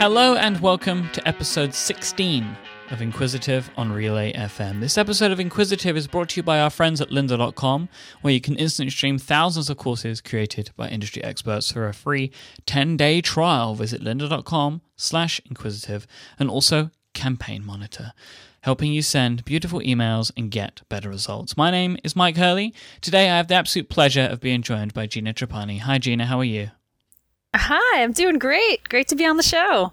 Hello and welcome to episode 16 of Inquisitive on Relay FM. This episode of Inquisitive is brought to you by our friends at lynda.com, where you can instantly stream thousands of courses created by industry experts for a free 10-day trial. Visit lynda.com slash inquisitive and also Campaign Monitor, helping you send beautiful emails and get better results. My name is Mike Hurley. Today I have the absolute pleasure of being joined by Gina Trapani. Hi Gina, how are you? Hi, I'm doing great. Great to be on the show.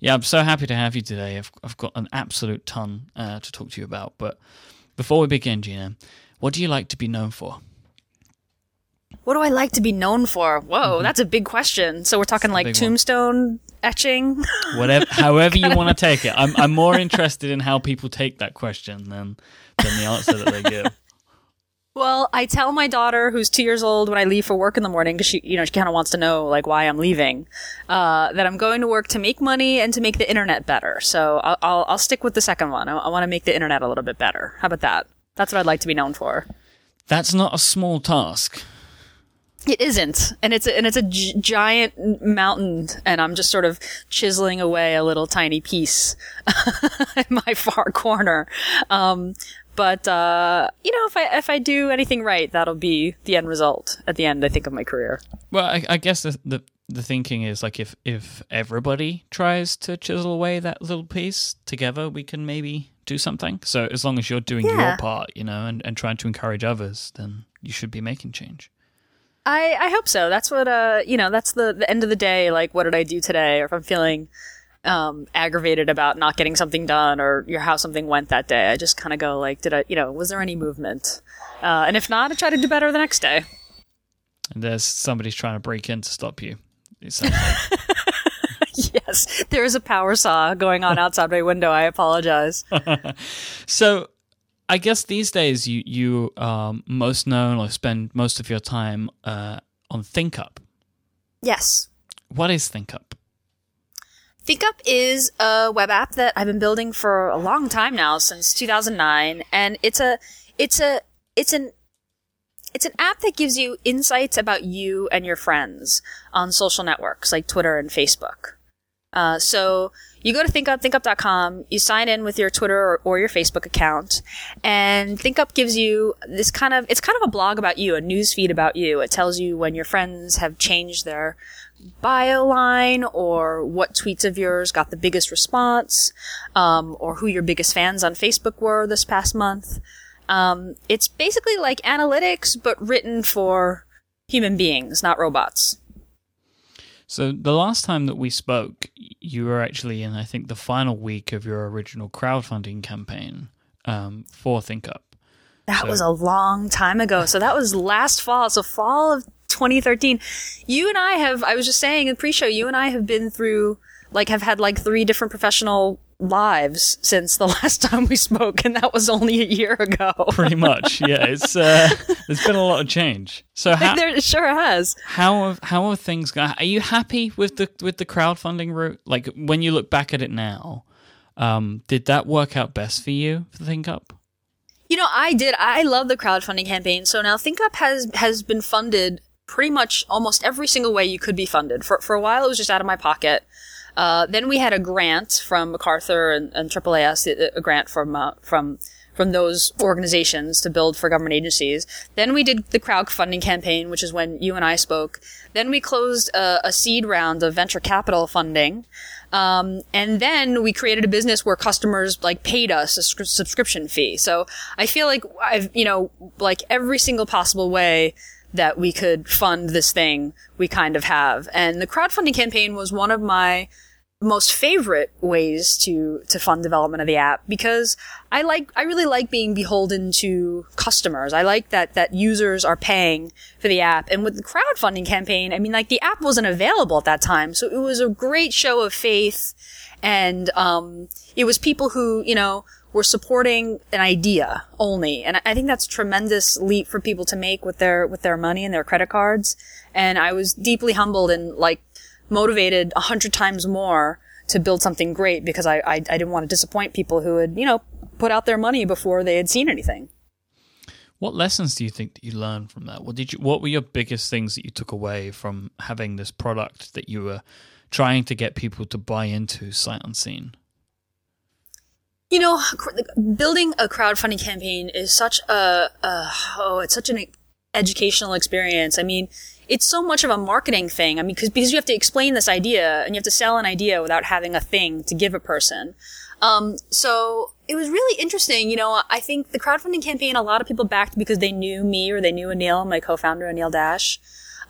Yeah, I'm so happy to have you today. I've, I've got an absolute ton uh, to talk to you about. But before we begin, Gina, what do you like to be known for? What do I like to be known for? Whoa, mm-hmm. that's a big question. So we're talking like tombstone one. etching? Whatever, however you want to take it. I'm, I'm more interested in how people take that question than, than the answer that they give. Well, I tell my daughter, who's two years old, when I leave for work in the morning, because she, you know, she kind of wants to know like why I'm leaving, uh, that I'm going to work to make money and to make the internet better. So I'll, I'll, I'll stick with the second one. I, I want to make the internet a little bit better. How about that? That's what I'd like to be known for. That's not a small task. It isn't, and it's a, and it's a g- giant mountain, and I'm just sort of chiseling away a little tiny piece in my far corner. Um, but uh, you know, if I if I do anything right, that'll be the end result at the end. I think of my career. Well, I, I guess the, the the thinking is like if if everybody tries to chisel away that little piece together, we can maybe do something. So as long as you're doing yeah. your part, you know, and, and trying to encourage others, then you should be making change. I, I hope so. That's what uh you know, that's the, the end of the day, like what did I do today? Or if I'm feeling um, aggravated about not getting something done or your how something went that day. I just kind of go like, did I, you know, was there any movement? Uh, and if not, I try to do better the next day. And there's somebody's trying to break in to stop you. Like. yes, there is a power saw going on outside my window. I apologize. so, I guess these days you you um, most known or spend most of your time uh, on ThinkUp. Yes. What is ThinkUp? ThinkUp is a web app that I've been building for a long time now, since 2009, and it's a, it's a, it's an, it's an app that gives you insights about you and your friends on social networks like Twitter and Facebook. Uh, so you go to ThinkUp, thinkup.com, you sign in with your Twitter or, or, your Facebook account, and ThinkUp gives you this kind of, it's kind of a blog about you, a news feed about you. It tells you when your friends have changed their bio line or what tweets of yours got the biggest response, um, or who your biggest fans on Facebook were this past month. Um, it's basically like analytics, but written for human beings, not robots. So the last time that we spoke, you were actually in, I think, the final week of your original crowdfunding campaign um, for ThinkUp. That so. was a long time ago. So that was last fall. So fall of 2013. You and I have, I was just saying in pre-show, you and I have been through, like, have had like three different professional lives since the last time we spoke, and that was only a year ago. Pretty much, yeah. It's uh, there's been a lot of change. So how, there sure has. How have how are things going? Are you happy with the with the crowdfunding route? Like when you look back at it now, um, did that work out best for you for ThinkUp? You know, I did. I love the crowdfunding campaign. So now ThinkUp has has been funded pretty much almost every single way you could be funded. For, for a while, it was just out of my pocket. Uh, then we had a grant from MacArthur and, and AAAS, a grant from, uh, from, from those organizations to build for government agencies. Then we did the crowdfunding campaign, which is when you and I spoke. Then we closed a, a seed round of venture capital funding. Um, and then we created a business where customers like paid us a subscription fee. So I feel like I've, you know, like every single possible way that we could fund this thing we kind of have. And the crowdfunding campaign was one of my most favorite ways to to fund development of the app because I like I really like being beholden to customers. I like that that users are paying for the app. And with the crowdfunding campaign, I mean like the app wasn't available at that time. So it was a great show of faith and um it was people who, you know, we're supporting an idea only. And I think that's a tremendous leap for people to make with their, with their money and their credit cards. And I was deeply humbled and like motivated a hundred times more to build something great because I, I, I didn't want to disappoint people who had, you know, put out their money before they had seen anything. What lessons do you think that you learned from that? What did you? What were your biggest things that you took away from having this product that you were trying to get people to buy into Sight Unseen? You know, building a crowdfunding campaign is such a, a oh, it's such an educational experience. I mean, it's so much of a marketing thing. I mean, because because you have to explain this idea and you have to sell an idea without having a thing to give a person. Um, so it was really interesting. You know, I think the crowdfunding campaign, a lot of people backed because they knew me or they knew Anil, my co-founder, Anil Dash.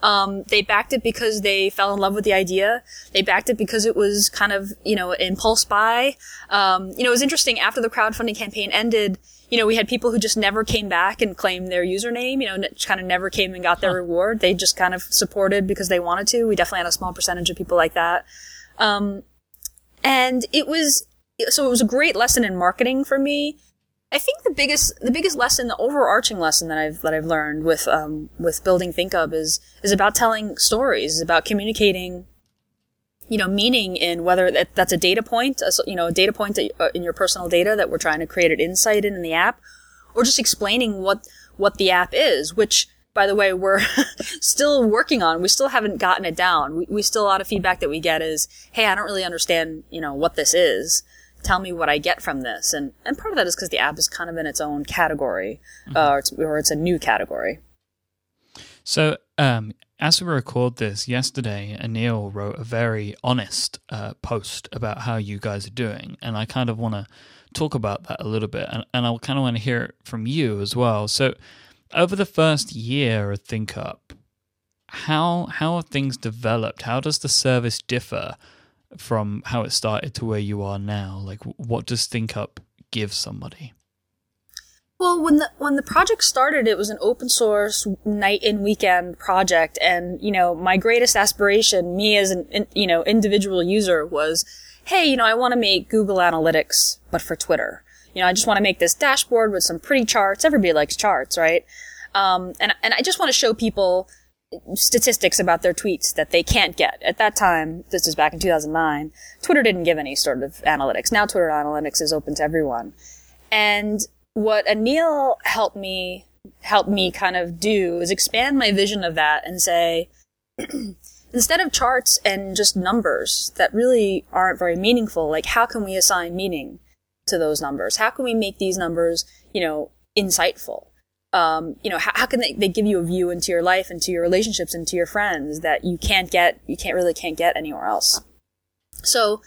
Um, they backed it because they fell in love with the idea. They backed it because it was kind of, you know, impulse buy. Um, you know, it was interesting after the crowdfunding campaign ended, you know, we had people who just never came back and claimed their username, you know, n- kind of never came and got their huh. reward. They just kind of supported because they wanted to. We definitely had a small percentage of people like that. Um, and it was, so it was a great lesson in marketing for me. I think the biggest the biggest lesson, the overarching lesson that I've that I've learned with um, with building ThinkUp is is about telling stories, is about communicating, you know, meaning in whether that, that's a data point, a, you know, a data point that, uh, in your personal data that we're trying to create an insight in in the app, or just explaining what what the app is, which by the way, we're still working on. We still haven't gotten it down. We, we still a lot of feedback that we get is, "Hey, I don't really understand, you know, what this is." Tell me what I get from this. And, and part of that is because the app is kind of in its own category, mm-hmm. uh, or, it's, or, it's, a new category. So, um, as we record this yesterday, Anil wrote a very honest uh, post about how you guys are doing. And I kind of want to talk about that a little bit. And, and I kind of want to hear it from you as well. So, over the first year of ThinkUp, how how have things developed? How does the service differ from how it started to where you are now? Like, what does ThinkUp give somebody? Well, when the when the project started, it was an open source night and weekend project, and you know, my greatest aspiration, me as an you know individual user, was, hey, you know, I want to make Google Analytics, but for Twitter. You know, I just want to make this dashboard with some pretty charts. Everybody likes charts, right? Um, and and I just want to show people statistics about their tweets that they can't get. At that time, this is back in 2009, Twitter didn't give any sort of analytics. Now Twitter analytics is open to everyone. And what Anil helped me, helped me kind of do is expand my vision of that and say, instead of charts and just numbers that really aren't very meaningful, like how can we assign meaning to those numbers? How can we make these numbers, you know, insightful? Um, you know, how, how can they, they give you a view into your life, into your relationships, into your friends that you can't get, you can't really can't get anywhere else. So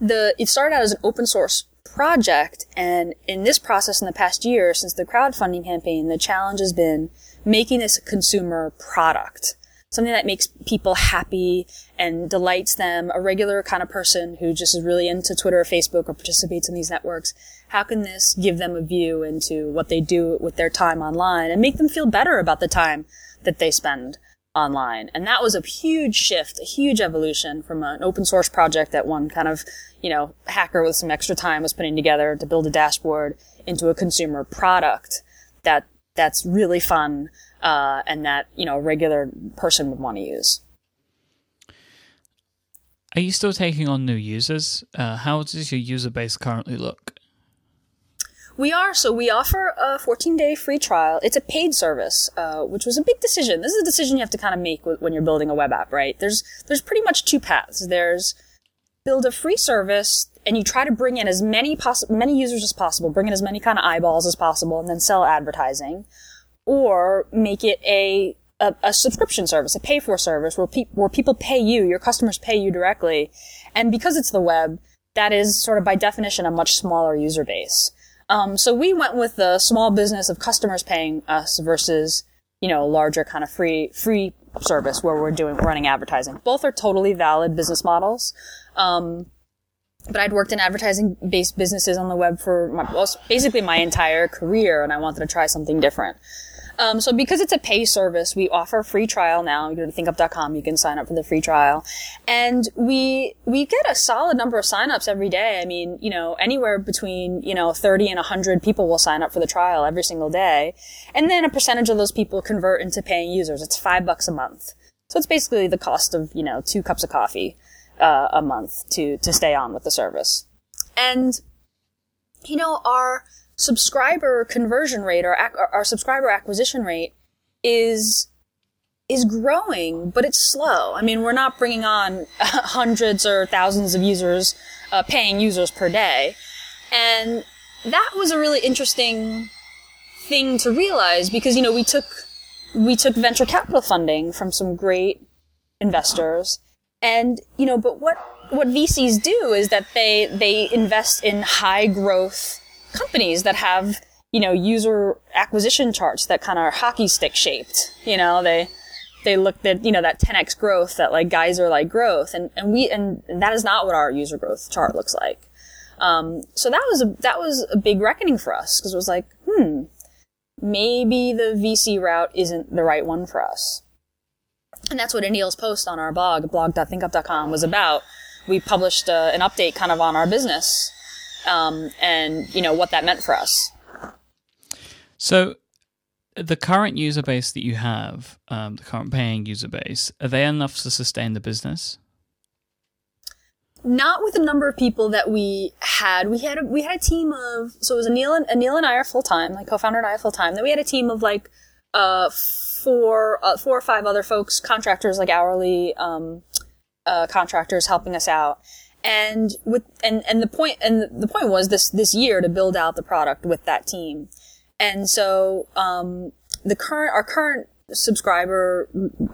the, it started out as an open source project. And in this process in the past year, since the crowdfunding campaign, the challenge has been making this a consumer product something that makes people happy and delights them, a regular kind of person who just is really into Twitter or Facebook or participates in these networks, how can this give them a view into what they do with their time online and make them feel better about the time that they spend online? And that was a huge shift, a huge evolution from an open source project that one kind of, you know, hacker with some extra time was putting together to build a dashboard into a consumer product that that's really fun uh, and that you know a regular person would want to use. Are you still taking on new users? Uh, how does your user base currently look? We are. So we offer a 14 day free trial. It's a paid service, uh, which was a big decision. This is a decision you have to kind of make when you're building a web app, right? There's, there's pretty much two paths. There's build a free service and you try to bring in as many poss- many users as possible, bring in as many kind of eyeballs as possible, and then sell advertising or make it a, a, a subscription service, a pay for service where, pe- where people pay you, your customers pay you directly. And because it's the web, that is sort of by definition a much smaller user base. Um, so we went with the small business of customers paying us versus, you know, larger kind of free, free service where we're doing, running advertising. Both are totally valid business models. Um, but I'd worked in advertising based businesses on the web for my, well, basically my entire career and I wanted to try something different. Um, so because it's a pay service, we offer a free trial now. You go to thinkup.com, you can sign up for the free trial. And we, we get a solid number of signups every day. I mean, you know, anywhere between, you know, 30 and 100 people will sign up for the trial every single day. And then a percentage of those people convert into paying users. It's five bucks a month. So it's basically the cost of, you know, two cups of coffee, uh, a month to, to stay on with the service. And, you know, our, subscriber conversion rate or ac- our subscriber acquisition rate is is growing, but it's slow. I mean, we're not bringing on hundreds or thousands of users, uh, paying users per day. And that was a really interesting thing to realize because, you know, we took, we took venture capital funding from some great investors. And, you know, but what, what VCs do is that they, they invest in high growth companies that have, you know, user acquisition charts that kind of are hockey stick shaped. You know, they, they looked at, you know, that 10x growth, that like geyser like growth. And, and we, and that is not what our user growth chart looks like. Um, so that was a, that was a big reckoning for us because it was like, hmm, maybe the VC route isn't the right one for us. And that's what Anil's post on our blog, blog.thinkup.com was about. We published uh, an update kind of on our business, um, and, you know, what that meant for us. So the current user base that you have, um, the current paying user base, are they enough to sustain the business? Not with the number of people that we had. We had a, we had a team of so it was Anil and Anil and I are full time, like co-founder and I are full time. Then we had a team of like uh, four uh, four or five other folks, contractors like hourly um, uh, contractors helping us out. And with and and the point and the point was this this year to build out the product with that team. And so, um, the current, our current subscriber,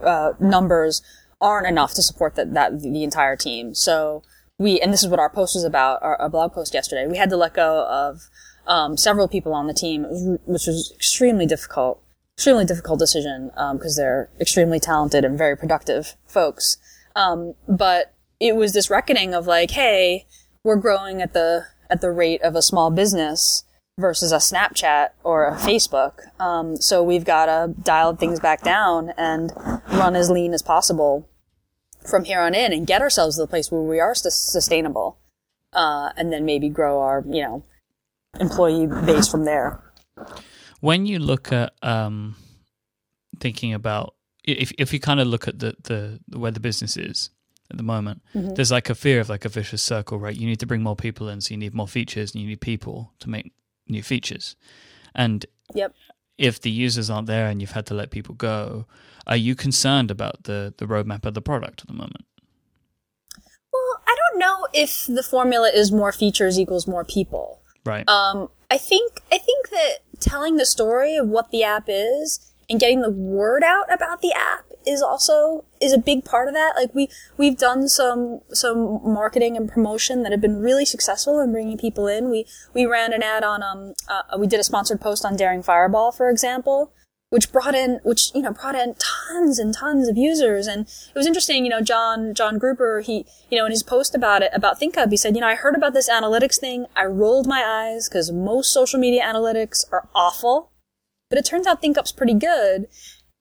uh, numbers aren't enough to support that, that, the entire team. So we, and this is what our post was about, our, our blog post yesterday. We had to let go of, um, several people on the team, which was extremely difficult, extremely difficult decision, um, cause they're extremely talented and very productive folks. Um, but it was this reckoning of like, hey, we're growing at the, at the rate of a small business versus a Snapchat or a Facebook. Um, so we've got to dial things back down and run as lean as possible from here on in and get ourselves to the place where we are sustainable. Uh, and then maybe grow our, you know, employee base from there. When you look at um, thinking about if if you kind of look at the, the where the business is at the moment, mm-hmm. there's like a fear of like a vicious circle, right? You need to bring more people in, so you need more features, and you need people to make new features. And yep. if the users aren't there and you've had to let people go, are you concerned about the, the roadmap of the product at the moment? Well, I don't know if the formula is more features equals more people. Right. Um, I think I think that telling the story of what the app is and getting the word out about the app is also is a big part of that. Like we we've done some some marketing and promotion that have been really successful in bringing people in. We we ran an ad on um uh, we did a sponsored post on Daring Fireball, for example, which brought in which you know brought in tons and tons of users and it was interesting you know john john gruber he you know in his post about it about ThinkUp he said you know i heard about this analytics thing i rolled my eyes because most social media analytics are awful but it turns out ThinkUp's pretty good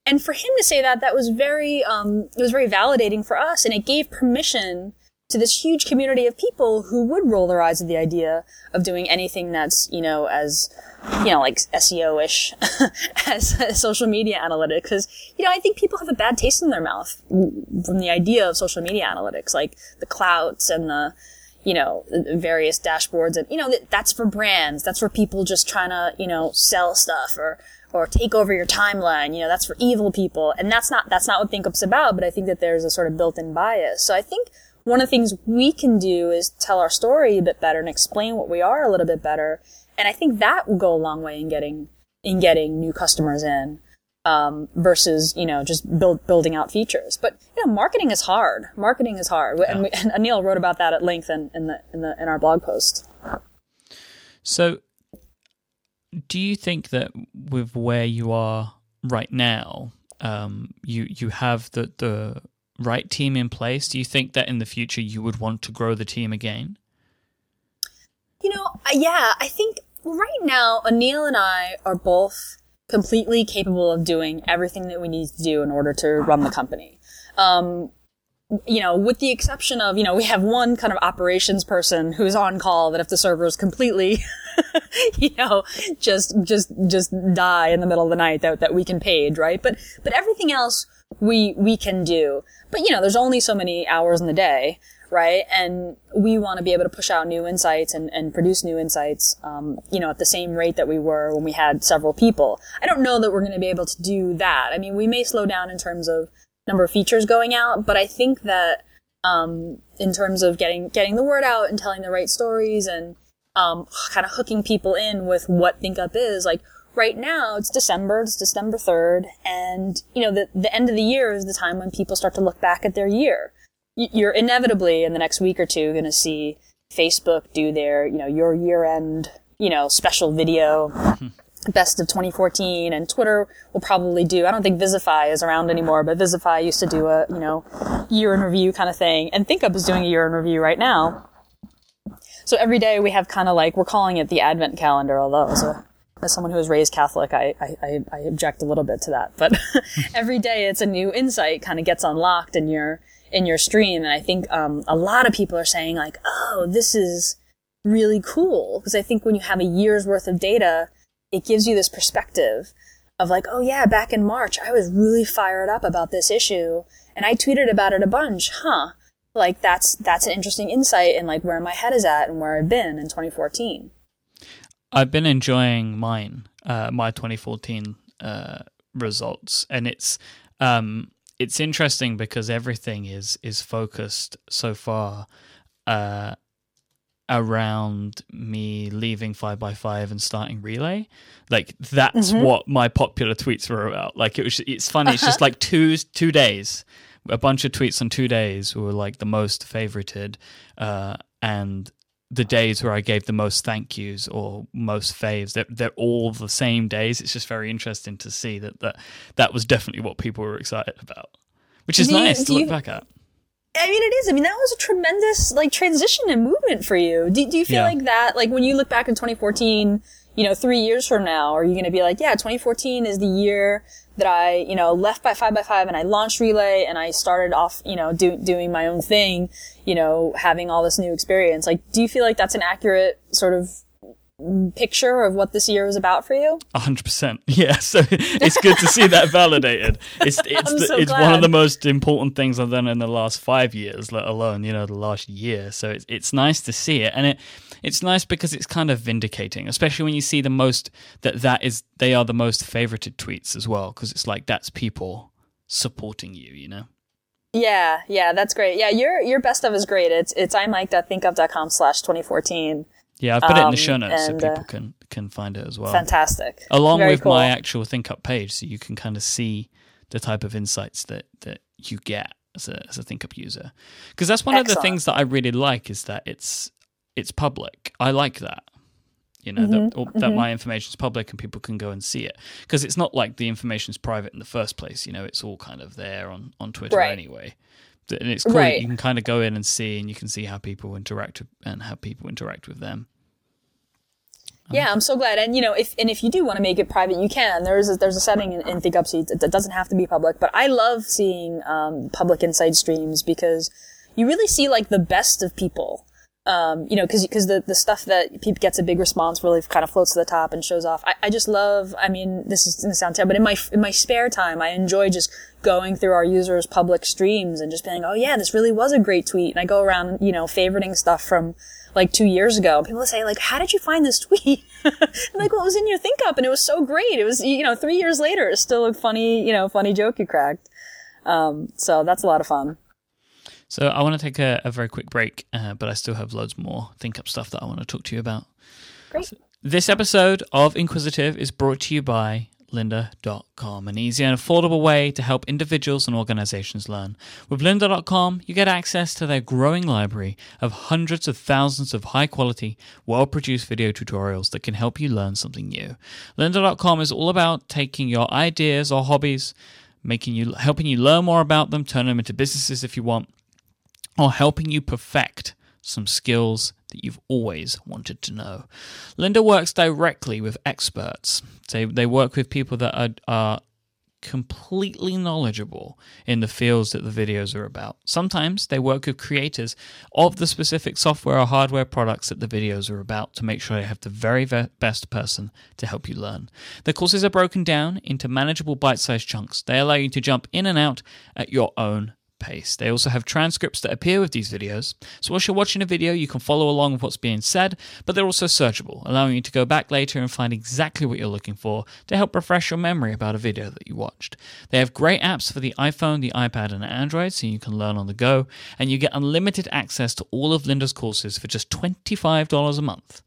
and for him to say that, that was very, um, it was very validating for us, and it gave permission to this huge community of people who would roll their eyes at the idea of doing anything that's, you know, as, you know, like SEO-ish as social media analytics. Cause, you know, I think people have a bad taste in their mouth from the idea of social media analytics, like the Klouts and the, you know, various dashboards and, you know, that's for brands. That's for people just trying to, you know, sell stuff or, or take over your timeline. You know, that's for evil people. And that's not, that's not what ThinkUp's about, but I think that there's a sort of built-in bias. So I think one of the things we can do is tell our story a bit better and explain what we are a little bit better. And I think that will go a long way in getting, in getting new customers in. Um, versus, you know, just build, building out features. But, you know, marketing is hard. Marketing is hard. Yeah. And, we, and Anil wrote about that at length in, in the, in the, in our blog post. So do you think that with where you are right now, um, you you have the the right team in place? Do you think that in the future you would want to grow the team again? You know, yeah, I think right now Anil and I are both completely capable of doing everything that we need to do in order to run the company. Um, you know, with the exception of, you know, we have one kind of operations person who's on call that if the server is completely, you know, just, just, just die in the middle of the night that, that we can page, right? But, but everything else we we can do. But you know, there's only so many hours in the day, right? And we want to be able to push out new insights and, and produce new insights, um, you know, at the same rate that we were when we had several people. I don't know that we're going to be able to do that. I mean, we may slow down in terms of number of features going out, but I think that um, in terms of getting getting the word out and telling the right stories and um, kind of hooking people in with what ThinkUp is, like right now it's December, it's December 3rd, and, you know, the, the end of the year is the time when people start to look back at their year. You're inevitably in the next week or two going to see Facebook do their, you know, your year end, you know, special video, best of 2014, and Twitter will probably do, I don't think Vizify is around anymore, but Vizify used to do a, you know, year in review kind of thing, and ThinkUp is doing a year in review right now. So every day we have kind of like, we're calling it the Advent calendar, although it's a as someone who was raised Catholic, I, I, I object a little bit to that. But every day it's a new insight kind of gets unlocked in your, in your stream. And I think, um, a lot of people are saying like, oh, this is really cool. Because I think when you have a year's worth of data, it gives you this perspective of like, oh yeah, back in March, I was really fired up about this issue and I tweeted about it a bunch. Huh. Like that's, that's an interesting insight in like where my head is at and where I've been in 2014. I've been enjoying mine, uh, my 2014 uh, results, and it's um, it's interesting because everything is is focused so far uh, around me leaving 5by5 and starting relay. Like that's mm-hmm. what my popular tweets were about. Like it was. It's funny. It's just like two two days. A bunch of tweets on two days were like the most favorited, uh, and the days where I gave the most thank yous or most faves. They're, they're all the same days. It's just very interesting to see that that, that was definitely what people were excited about, which is do nice you, to look you, back at. I mean, it is. I mean, that was a tremendous like transition and movement for you. Do, do you feel yeah. like that? Like when you look back in 2014, you know, three years from now, are you going to be like, yeah, 2014 is the year that I, you know, left by 5by5 and I launched Relay and I started off, you know, do, doing my own thing, you know, having all this new experience. Like, do you feel like that's an accurate sort of picture of what this year was about for you? hundred percent. Yeah. So it's good to see that validated. It's it's the, so it's glad. one of the most important things I've done in the last five years, let alone you know the last year. So it's it's nice to see it, and it it's nice because it's kind of vindicating, especially when you see the most that that is they are the most favorited tweets as well, because it's like that's people supporting you, you know. Yeah, yeah, that's great. Yeah, your your best of is great. It's it's imike.thinkup.com slash 2014 yeah, I've put it in the show um, notes and, so people uh, can can find it as well. Fantastic. Along Very with cool. my actual ThinkUp page, so you can kind of see the type of insights that that you get as a as a ThinkUp user. Because that's one Excellent. of the things that I really like is that it's it's public. I like that. You know mm-hmm, that, that mm-hmm. my information is public and people can go and see it because it's not like the information is private in the first place. You know, it's all kind of there on on Twitter right. anyway and it's cool. Right. You can kind of go in and see, and you can see how people interact and how people interact with them. Yeah, I'm so glad. And you know, if and if you do want to make it private, you can. There's a, there's a setting in, in ThinkUp Seats. It doesn't have to be public, but I love seeing um, public inside streams because you really see like the best of people. Um, you know, because because the the stuff that gets a big response really kind of floats to the top and shows off. I, I just love. I mean, this is gonna sound terrible, but in my in my spare time, I enjoy just going through our users' public streams and just being, oh yeah, this really was a great tweet. And I go around, you know, favoriting stuff from like two years ago. People say like, how did you find this tweet? Like, well, it was in your ThinkUp, and it was so great. It was, you know, three years later, it's still a funny, you know, funny joke you cracked. Um, so that's a lot of fun. So I want to take a, a very quick break, uh, but I still have loads more ThinkUp stuff that I want to talk to you about. Great. So this episode of Inquisitive is brought to you by lynda.com, an easy and affordable way to help individuals and organizations learn. With lynda.com, you get access to their growing library of hundreds of thousands of high quality, well produced video tutorials that can help you learn something new. lynda.com is all about taking your ideas or hobbies, making you helping you learn more about them, turn them into businesses if you want, or helping you perfect some skills that you've always wanted to know. Lynda works directly with experts. They, they work with people that are, are completely knowledgeable in the fields that the videos are about. Sometimes they work with creators of the specific software or hardware products that the videos are about to make sure they have the very best person to help you learn. The courses are broken down into manageable bite sized chunks. They allow you to jump in and out at your own pace. They also have transcripts that appear with these videos, so whilst you're watching a video, you can follow along with what's being said, but they're also searchable, allowing you to go back later and find exactly what you're looking for to help refresh your memory about a video that you watched. They have great apps for the iPhone, the iPad, and Android, so you can learn on the go, and you get unlimited access to all of Lynda's courses for just $25 a month.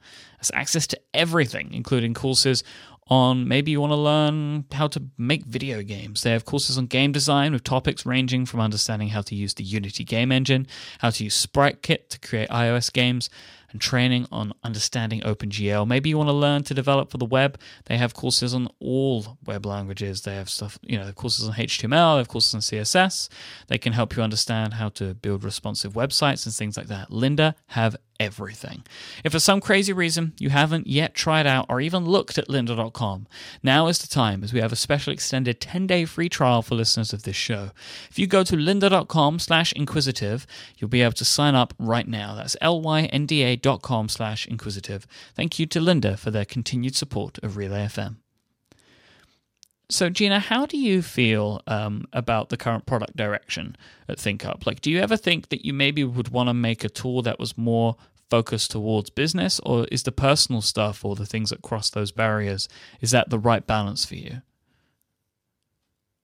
That's access to everything, including courses on maybe you want to learn how to make video games. They have courses on game design with topics ranging from understanding how to use the Unity game engine, how to use Sprite Kit to create iOS games, and training on understanding OpenGL. Maybe you want to learn to develop for the web. They have courses on all web languages. They have stuff, you know, courses on HTML, they have courses on CSS. They can help you understand how to build responsive websites and things like that. Lynda have everything. If for some crazy reason you haven't yet tried out or even looked at lynda.com, now is the time as we have a special extended 10-day free trial for listeners of this show. If you go to lynda.com slash inquisitive, you'll be able to sign up right now. That's L-Y-N-D-A.com slash inquisitive. Thank you to Lynda for their continued support of Relay FM. So, Gina, how do you feel um, about the current product direction at ThinkUp? Like, do you ever think that you maybe would want to make a tool that was more focused towards business, or is the personal stuff or the things that cross those barriers is that the right balance for you?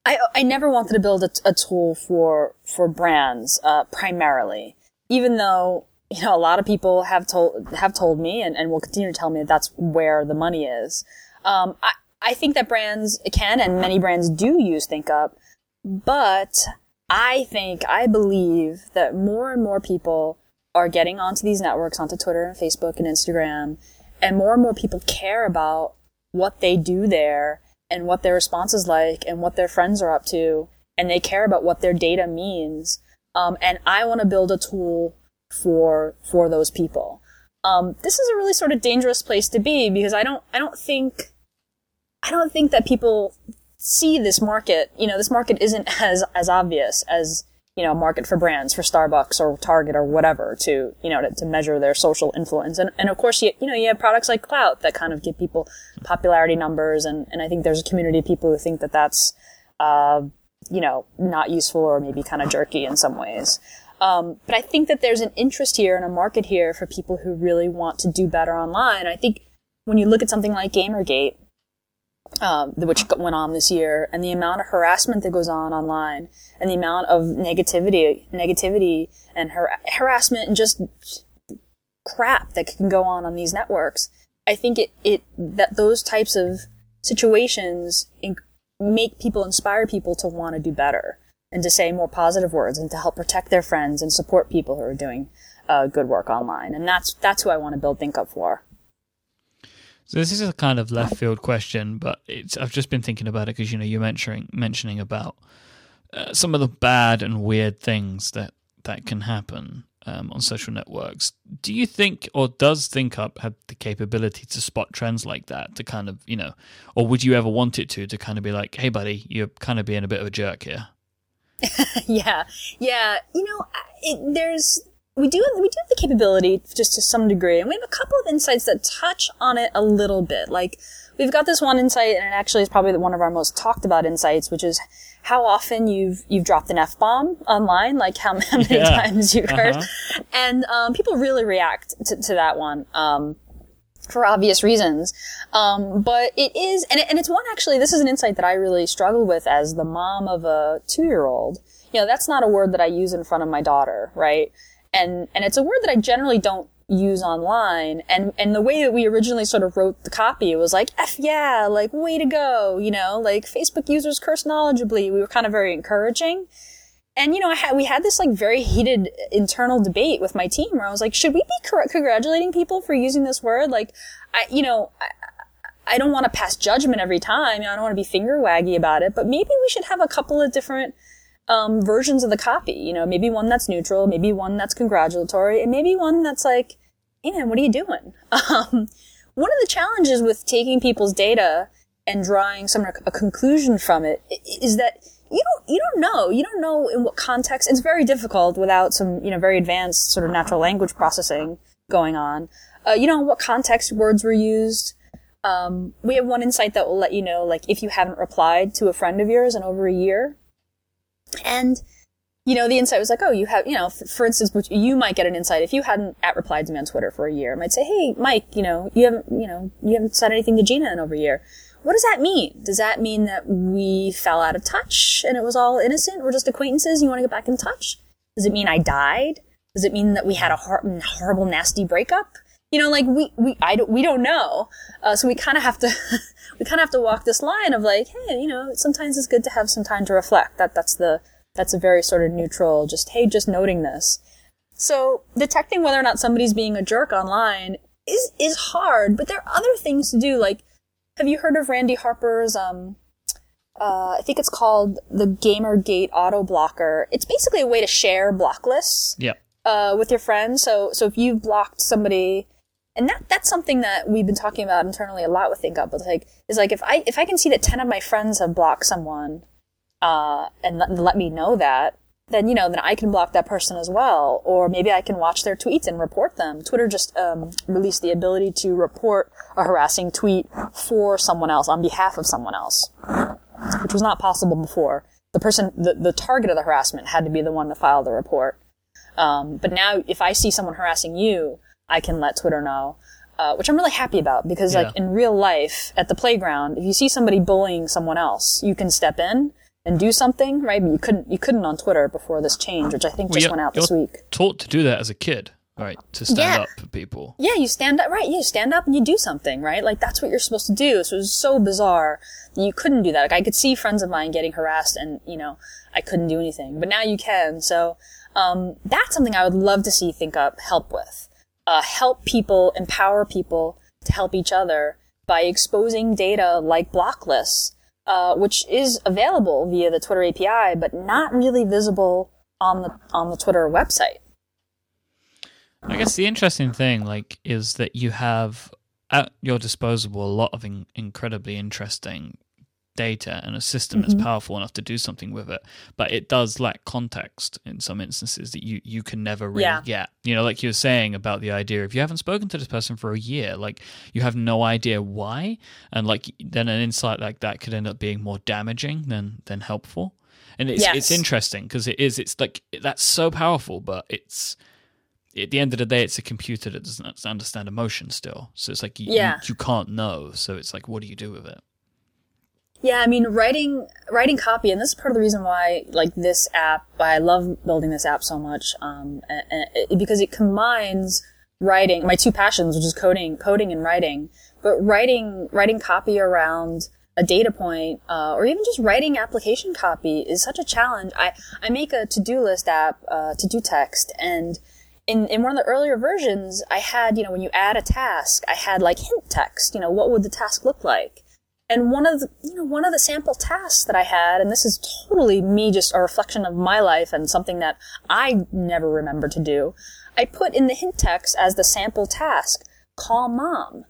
I I never wanted to build a, a tool for for brands uh, primarily, even though you know a lot of people have told have told me and, and will continue to tell me that that's where the money is. Um, I, I think that brands can and many brands do use ThinkUp, but I think, I believe that more and more people are getting onto these networks, onto Twitter and Facebook and Instagram, and more and more people care about what they do there and what their response is like and what their friends are up to, and they care about what their data means. Um, and I want to build a tool for for those people. Um, this is a really sort of dangerous place to be because I don't I don't think I don't think that people see this market. You know, this market isn't as as obvious as you know, market for brands for Starbucks or Target or whatever to you know to, to measure their social influence. And and of course, you you know, you have products like Klout that kind of give people popularity numbers. And and I think there's a community of people who think that that's uh, you know not useful or maybe kind of jerky in some ways. Um, but I think that there's an interest here and a market here for people who really want to do better online. I think when you look at something like Gamergate, um, which went on this year, and the amount of harassment that goes on online, and the amount of negativity, negativity, and har- harassment, and just crap that can go on on these networks. I think it it that those types of situations make people inspire people to want to do better and to say more positive words and to help protect their friends and support people who are doing uh, good work online. And that's that's who I want to build ThinkUp for. So this is a kind of left field question, but it's I've just been thinking about it because you know you're mentioning mentioning about uh, some of the bad and weird things that that can happen um, on social networks. Do you think, or does ThinkUp have the capability to spot trends like that? To kind of you know, or would you ever want it to to kind of be like, hey, buddy, you're kind of being a bit of a jerk here. yeah, yeah. You know, it, there's we do we do have the capability just to some degree, and we have a couple of insights that touch on it a little bit. Like we've got this one insight, and it actually is probably one of our most talked about insights, which is how often you've you've dropped an f bomb online, like how, many yeah. times you've heard, uh-huh. and um, people really react to, to that one. Um, for obvious reasons. Um, but it is, and, it, and it's one actually, this is an insight that I really struggle with as the mom of a two year old. You know, that's not a word that I use in front of my daughter, right? and and it's a word that I generally don't use online and and the way that we originally sort of wrote the copy was like f yeah like way to go you know like facebook users curse knowledgeably we were kind of very encouraging and you know had, we had this like very heated internal debate with my team where i was like should we be cor- congratulating people for using this word like i you know I, I don't want to pass judgment every time. You know, I don't want to be finger waggy about it, but maybe we should have a couple of different um, versions of the copy. You know, maybe one that's neutral, maybe one that's congratulatory, and maybe one that's like, "Hey man, what are you doing?" Um, one of the challenges with taking people's data and drawing some a conclusion from it is that you don't you don't know. You don't know in what context. It's very difficult without some you know very advanced sort of natural language processing going on. Uh, you know what context words were used. Um, we have one insight that will let you know like if you haven't replied to a friend of yours in over a year. And you know, the insight was like, oh, you have, you know, for, for, instance, you might get an insight. If you hadn't at replied to me on Twitter for a year. I might say, hey, Mike, you know, you haven't, you know, you haven't said anything to Gina in over a year. What does that mean? Does that mean that we fell out of touch and it was all innocent? We're just acquaintances. And you want to get back in touch? Does it mean I died? Does it mean that we had a hor- horrible, nasty breakup? You know, like we we I don't we don't know. Uh, so we kind of have to we kind of have to walk this line of like, hey, you know, sometimes it's good to have some time to reflect. That that's the that's a very sort of neutral, just, hey, just noting this. So detecting whether or not somebody's being a jerk online is, is hard, but there are other things to do. Like, have you heard of Randi Harper's, um, uh, I think it's called the Gamergate Auto Blocker. It's basically a way to share block lists. Uh, with your friends. So, so if you've blocked somebody, and that, that's something that we've been talking about internally a lot with ThinkUp, but like, is like, if I, if I can see that 10 of my friends have blocked someone, uh, and let, let me know that, then you know then I can block that person as well, or maybe I can watch their tweets and report them. Twitter just um, released the ability to report a harassing tweet for someone else on behalf of someone else, which was not possible before. The person, the, the target of the harassment had to be the one to file the report. Um, but now, if I see someone harassing you, I can let Twitter know. Uh, which I'm really happy about because, yeah. like in real life, at the playground, if you see somebody bullying someone else, you can step in and do something, right? But you couldn't you couldn't on Twitter before this change, which I think just well, went out this week. Taught to do that as a kid, right? To stand yeah. up for people. Yeah, you stand up, right? You stand up and you do something, right? Like that's what you're supposed to do. So it was so bizarre. You couldn't do that. Like I could see friends of mine getting harassed, and you know I couldn't do anything. But now you can. So um, that's something I would love to see ThinkUp help with. Uh, help people, empower people to help each other by exposing data like block lists uh, which is available via the Twitter API, but not really visible on the on the Twitter website. I guess the interesting thing, like, is that you have at your disposal a lot of in- incredibly interesting data and a system mm-hmm. that's powerful enough to do something with it but it does lack context in some instances that you you can never really yeah. get you know like you were saying about the idea if you haven't spoken to this person for a year like you have no idea why and like then an insight like that could end up being more damaging than than helpful and it's yes. it's interesting because it is it's like that's so powerful but it's at the end of the day, it's a computer that doesn't understand emotion still. So it's like you, yeah. you, you, can't know. So it's like, what do you do with it? Yeah, I mean, writing writing copy, and this is part of the reason why, like this app, why I love building this app so much, um, and, and it, because it combines writing, my two passions, which is coding, coding and writing, but writing writing copy around a data point, uh, or even just writing application copy is such a challenge. I I make a to do list app, uh, Todo.txt, and in, in one of the earlier versions, I had, you know, when you add a task, I had like hint text, you know, what would the task look like? And one of the, you know, one of the sample tasks that I had, and this is totally me just a reflection of my life and something that I never remember to do. I put in the hint text as the sample task, call mom.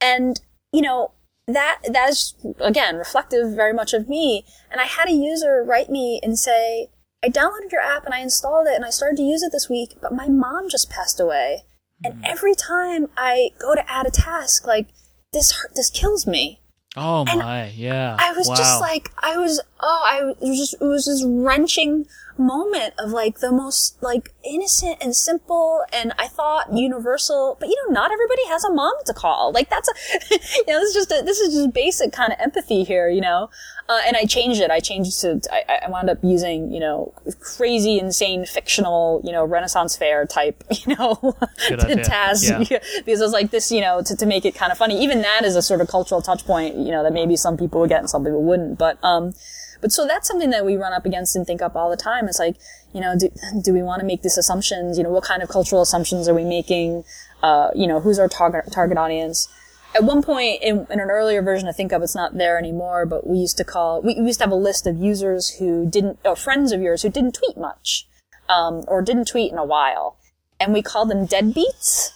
And, you know, that, that is, again, reflective very much of me. And I had a user write me and say, I downloaded your app and I installed it and I started to use it this week, but my mom just passed away. And hmm. every time I go to add a task, like, this, this kills me. Oh and my, yeah. I was wow. just like, I was, oh, I was just, it was this wrenching moment of like the most like innocent and simple and I thought universal, but you know, not everybody has a mom to call. Like that's a, you know, this is just a, this is just basic kind of empathy here, you know? Uh, and I changed it. I changed it to, I, I wound up using, you know, crazy, insane, fictional, you know, Renaissance fair type, you know, task. Yeah. because I was like this, you know, to, to make it kind of funny. Even that is a sort of cultural touch point, you know, that maybe some people would get and some people wouldn't. But, um, but so that's something that we run up against and ThinkUp all the time. It's like, you know, do, do we want to make these assumptions? You know, what kind of cultural assumptions are we making? Uh, you know, who's our target, target audience? At one point in, in an earlier version I think of it's not there anymore, but we used to call, we, we used to have a list of users who didn't, or friends of yours who didn't tweet much, um, or didn't tweet in a while. And we called them deadbeats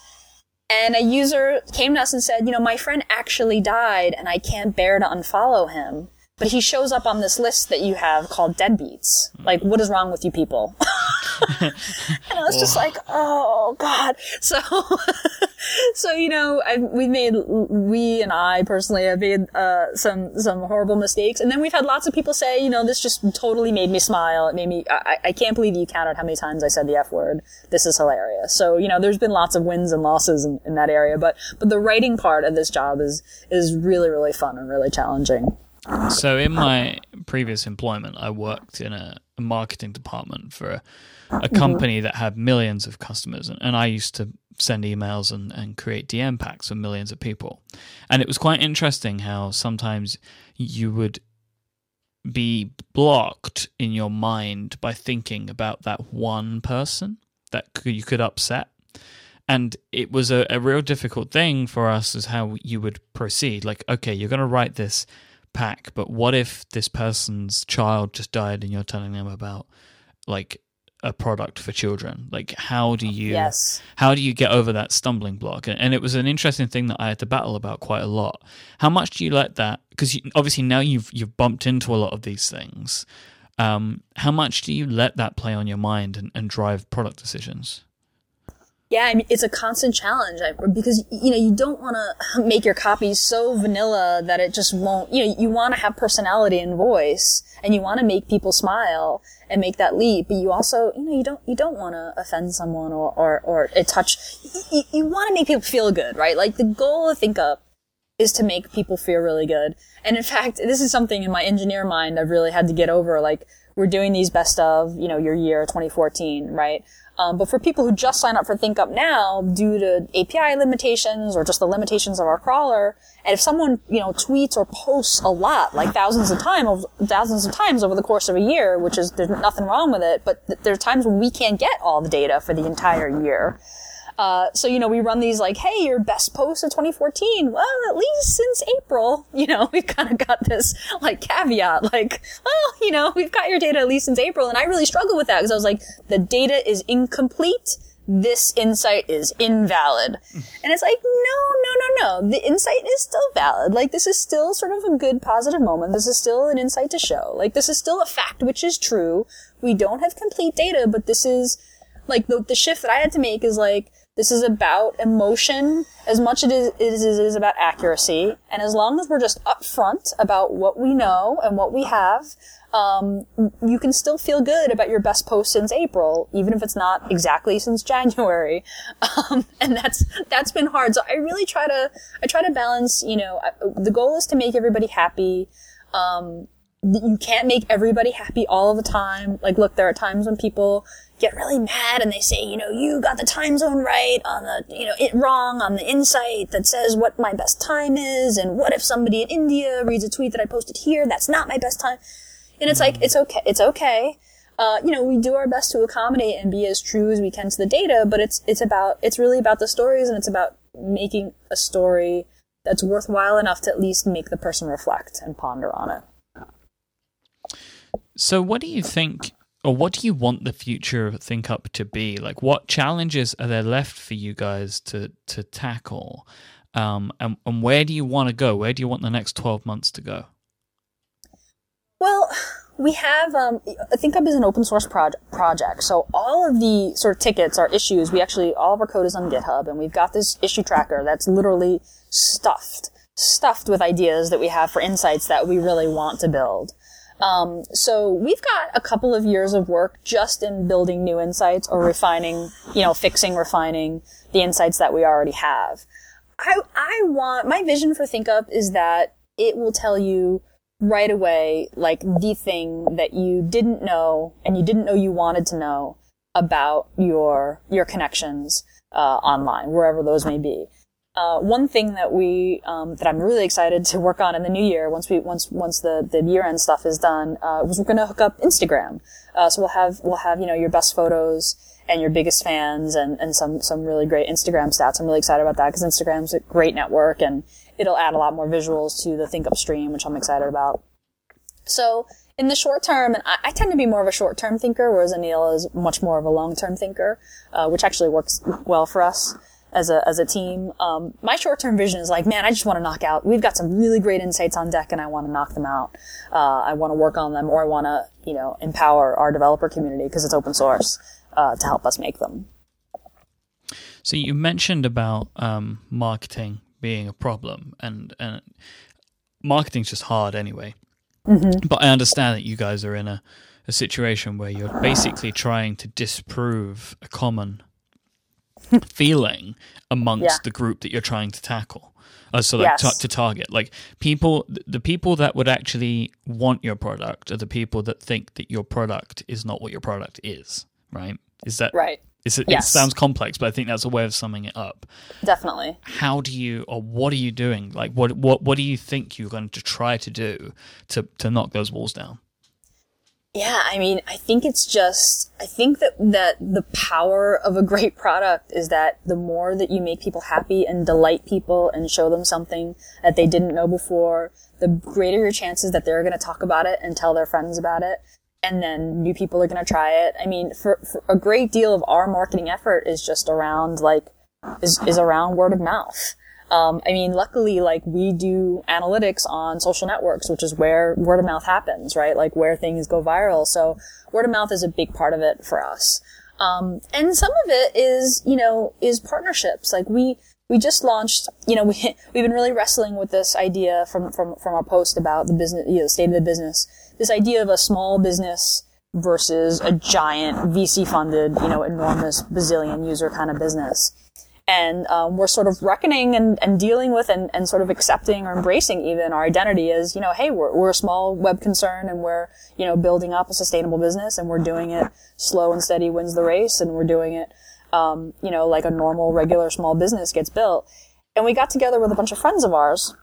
And a user came to us and said, you know, my friend actually died and I can't bear to unfollow him. But he shows up on this list that you have called deadbeats. Like, what is wrong with you people? and I was just like, oh god. So, so you know, we made we and I personally have made uh, some some horrible mistakes, and then we've had lots of people say, you know, this just totally made me smile. It made me. I, I can't believe you counted how many times I said the f word. This is hilarious. So you know, there's been lots of wins and losses in, in that area, but but the writing part of this job is is really really fun and really challenging. So in my previous employment, I worked in a, a marketing department for a, a mm-hmm. company that had millions of customers, and, and I used to send emails and, and create DM packs for millions of people. And it was quite interesting how sometimes you would be blocked in your mind by thinking about that one person that you could upset. And it was a, a real difficult thing for us as how you would proceed. Like, okay, you're going to write this pack, but what if this person's child just died and you're telling them about like a product for children? Like how do you yes. how do you get over that stumbling block? And, and, it was an interesting thing that I had to battle about quite a lot. How much do you let that because obviously now you've you've bumped into a lot of these things. Um, how much do you let that play on your mind and, and drive product decisions? Yeah, I mean, it's a constant challenge because, you know, you don't want to make your copy so vanilla that it just won't, you know, you want to have personality and voice and you want to make people smile and make that leap, but you also, you know, you don't, you don't want to offend someone or, or, or it touch, you, you want to make people feel good, right? Like the goal of ThinkUp is to make people feel really good. And in fact, this is something in my engineer mind I've really had to get over. Like, we're doing these best of, you know, your year 2014, right? Um, but for people who just sign up for ThinkUp now, due to API limitations or just the limitations of our crawler, and if someone you know tweets or posts a lot, like thousands of times, thousands of times over the course of a year, which is there's nothing wrong with it, but th- there are times when we can't get all the data for the entire year. Uh, so, you know, we run these like, hey, your best post of 2014. Well, at least since April, you know, we've kind of got this like caveat, like, well, you know, we've got your data at least since April. And I really struggle with that because I was like, the data is incomplete. This insight is invalid. And it's like, no, no, no, no. The insight is still valid. Like, this is still sort of a good positive moment. This is still an insight to show. Like, this is still a fact which is true. We don't have complete data, but this is like the, the shift that I had to make is like, this is about emotion as much as it is, it is about accuracy. And as long as we're just upfront about what we know and what we have, um, you can still feel good about your best post since April, even if it's not exactly since January. Um, and that's that's been hard. So I really try to I try to balance. You know, the goal is to make everybody happy. Um, you can't make everybody happy all of the time. Like, look, there are times when people get really mad and they say, you know, you got the time zone right on the, you know, it wrong on the insight that says what my best time is. And what if somebody in India reads a tweet that I posted here? That's not my best time. And it's like, it's okay. It's okay. Uh, you know, we do our best to accommodate and be as true as we can to the data, but it's, it's about, it's really about the stories and it's about making a story that's worthwhile enough to at least make the person reflect and ponder on it. So, what do you think or what do you want the future of ThinkUp to be? Like, what challenges are there left for you guys to to tackle? Um, and, and where do you want to go? Where do you want the next twelve months to go? Well, we have um, ThinkUp is an open source project, so all of the sort of tickets, our issues, we actually all of our code is on GitHub, and we've got this issue tracker that's literally stuffed, stuffed with ideas that we have for insights that we really want to build. Um, so we've got a couple of years of work just in building new insights or refining, you know, fixing, refining the insights that we already have. I, I want, my vision for ThinkUp is that it will tell you right away, like the thing that you didn't know and you didn't know you wanted to know about your, your connections, uh, online, wherever those may be. Uh, one thing that we um, that I'm really excited to work on in the new year, once we once once the the year end stuff is done, uh, was we're going to hook up Instagram. Uh, so we'll have we'll have you know your best photos and your biggest fans and and some some really great Instagram stats. I'm really excited about that because Instagram's a great network and it'll add a lot more visuals to the ThinkUp stream, which I'm excited about. So in the short term, and I, I, tend to be more of a short term thinker, whereas Anil is much more of a long term thinker, uh, which actually works well for us. As a as a team. Um, my short term vision is like, man, I just want to knock out. We've got some really great insights on deck, and I want to knock them out. Uh, I want to work on them, or I want to you know empower our developer community because it's open source uh, to help us make them. So you mentioned about um, marketing being a problem, and and marketing's just hard anyway. Mm-hmm. But I understand that you guys are in a, a situation where you're basically trying to disprove a common feeling amongst yeah. the group that you're trying to tackle. Uh, so like yes. to target like people the people that would actually want your product are the people that think that your product is not what your product is right is that right it's, yes. It sounds complex, but I think that's a way of summing it up. Definitely. How do you, or what are you doing? Like, what what what do you think you're going to try to do to to knock those walls down? Yeah, I mean, I think it's just, I think that, that the power of a great product is that the more that you make people happy and delight people and show them something that they didn't know before, the greater your chances that they're going to talk about it and tell their friends about it and then new people are going to try it. I mean, for, for, a great deal of our marketing effort is just around like, is, is around word of mouth. Um, I mean, luckily, like we do analytics on social networks, which is where word of mouth happens, right? Like where things go viral. So word of mouth is a big part of it for us. Um, and some of it is, you know, is partnerships. Like we, we just launched, you know, we, we've been really wrestling with this idea from, from, from our post about the business, you know, the state of the business this idea of a small business versus a giant VC funded, you know, enormous bazillion user kind of business. And um, we're sort of reckoning and, and dealing with and, and sort of accepting or embracing even our identity as, you know, hey, we're, we're a small web concern and we're, you know, building up a sustainable business and we're doing it slow and steady wins the race and we're doing it, um, you know, like a normal, regular small business gets built. And we got together with a bunch of friends of ours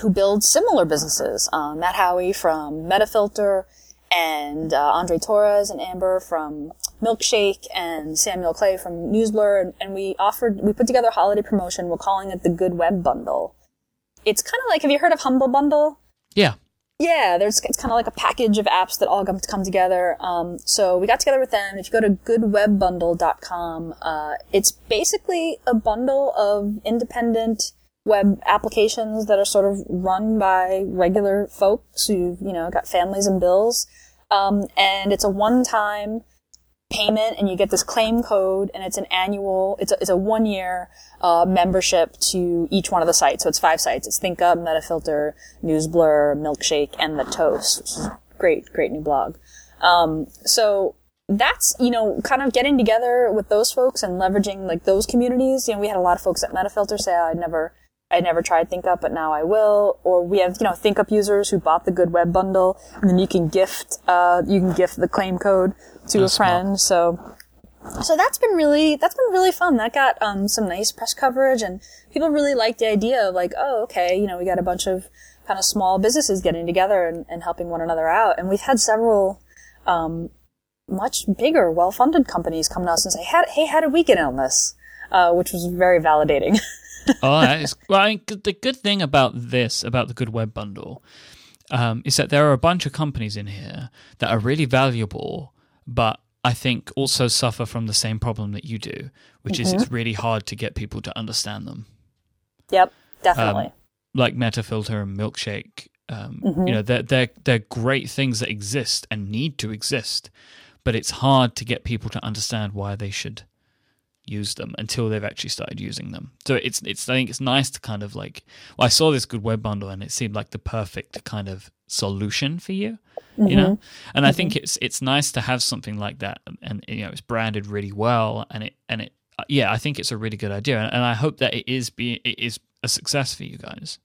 who build similar businesses. Um, Matt Haughey from Metafilter and uh, Andre Torrez and Amber from Milkshake and Samuel Clay from Newsblur. And, and, we offered, we put together a holiday promotion. We're calling it the Good Web Bundle. It's kind of like, have you heard of Humble Bundle? Yeah. Yeah, there's it's kind of like a package of apps that all come, come together. Um, so we got together with them. If you go to goodwebbundle.com, uh, it's basically a bundle of independent web applications that are sort of run by regular folks who, you know, got families and bills. Um, and it's a one-time payment and you get this claim code and it's an annual, it's a, it's a one year, uh, membership to each one of the sites. So it's five sites. It's ThinkUp, Metafilter, Newsblur, Milkshake, and The Toast, which is great, great new blog. Um, so that's, you know, kind of getting together with those folks and leveraging like those communities. You know, we had a lot of folks at Metafilter say, oh, I'd never I never tried ThinkUp, but now I will. Or we have, you know, ThinkUp users who bought the Good Web bundle, and then you can gift, uh, you can gift the claim code to that's a friend. Smart. So, so that's been really, that's been really fun. That got, um, some nice press coverage, and people really liked the idea of like, oh, okay, you know, we got a bunch of kind of small businesses getting together and, and helping one another out. And we've had several, um, much bigger, well-funded companies come to us and say, hey, how did we get in on this? Uh, which was very validating. oh, that is, well, I mean, the good thing about this, about the Good Web Bundle, um, is that there are a bunch of companies in here that are really valuable, but I think also suffer from the same problem that you do, which mm-hmm. is it's really hard to get people to understand them. Yep, definitely. Um, like Metafilter and Milkshake, um, mm-hmm. you know, they're they're they're great things that exist and need to exist, but it's hard to get people to understand why they should use them until they've actually started using them. So it's it's I think it's nice to kind of like well, I saw this good web bundle and it seemed like the perfect kind of solution for you. Mm-hmm. You know? And mm-hmm. I think it's it's nice to have something like that and, you know it's branded really well and it and it yeah, I think it's a really good idea and, and I hope that it is be it is a success for you guys.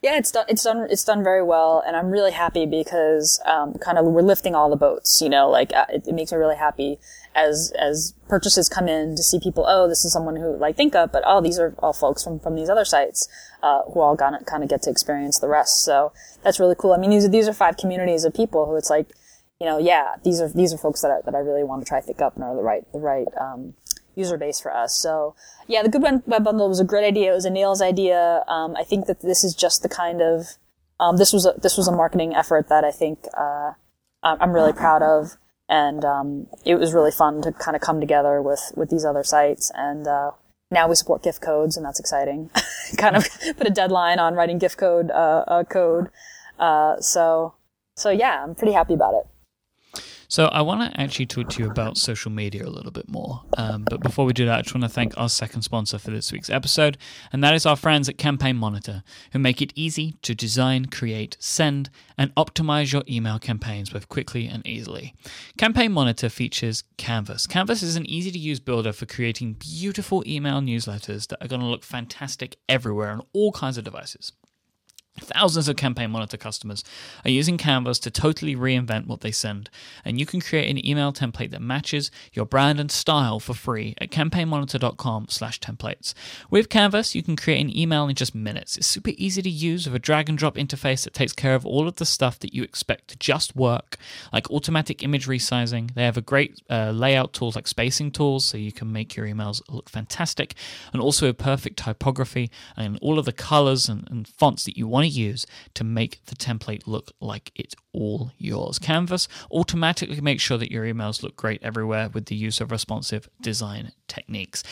Yeah, it's done. It's done. It's done very well, and I'm really happy because um, kind of we're lifting all the boats. You know, like uh, it, it, makes me really happy as as purchases come in to see people. Oh, this is someone who like ThinkUp, but oh, these are all folks from from these other sites uh, who all gonna kind of get to experience the rest. So that's really cool. I mean, these are these are five communities of people who it's like, you know, yeah, these are these are folks that I, that I really want to try ThinkUp and are the right the right um, user base for us. So yeah, the Good Web Bundle was a great idea. It was Anil's idea. Um, I think that this is just the kind of, um, this was a, this was a marketing effort that I think, uh, I'm really proud of. And, um, it was really fun to kind of come together with, with these other sites. And, uh, now we support gift codes, and that's exciting. kind of put a deadline on writing gift code uh, uh, code. Uh, so so yeah, I'm pretty happy about it. So I want to actually talk to you about social media a little bit more. Um, but before we do that, I just want to thank our second sponsor for this week's episode, and that is our friends at Campaign Monitor, who make it easy to design, create, send, and optimize your email campaigns both quickly and easily. Campaign Monitor features Canvas. Canvas is an easy to use builder for creating beautiful email newsletters that are going to look fantastic everywhere on all kinds of devices. Thousands of Campaign Monitor customers are using Canvas to totally reinvent what they send, and you can create an email template that matches your brand and style for free at campaignmonitor.com/templates. With Canvas, you can create an email in just minutes. It's super easy to use with a drag and drop interface that takes care of all of the stuff that you expect to just work, like automatic image resizing. They have a great uh, layout tools like spacing tools, so you can make your emails look fantastic, and also a perfect typography and all of the colors and, and fonts that you want use to make the template look like it's all yours. Canvas automatically makes sure that your emails look great everywhere with the use of responsive design techniques.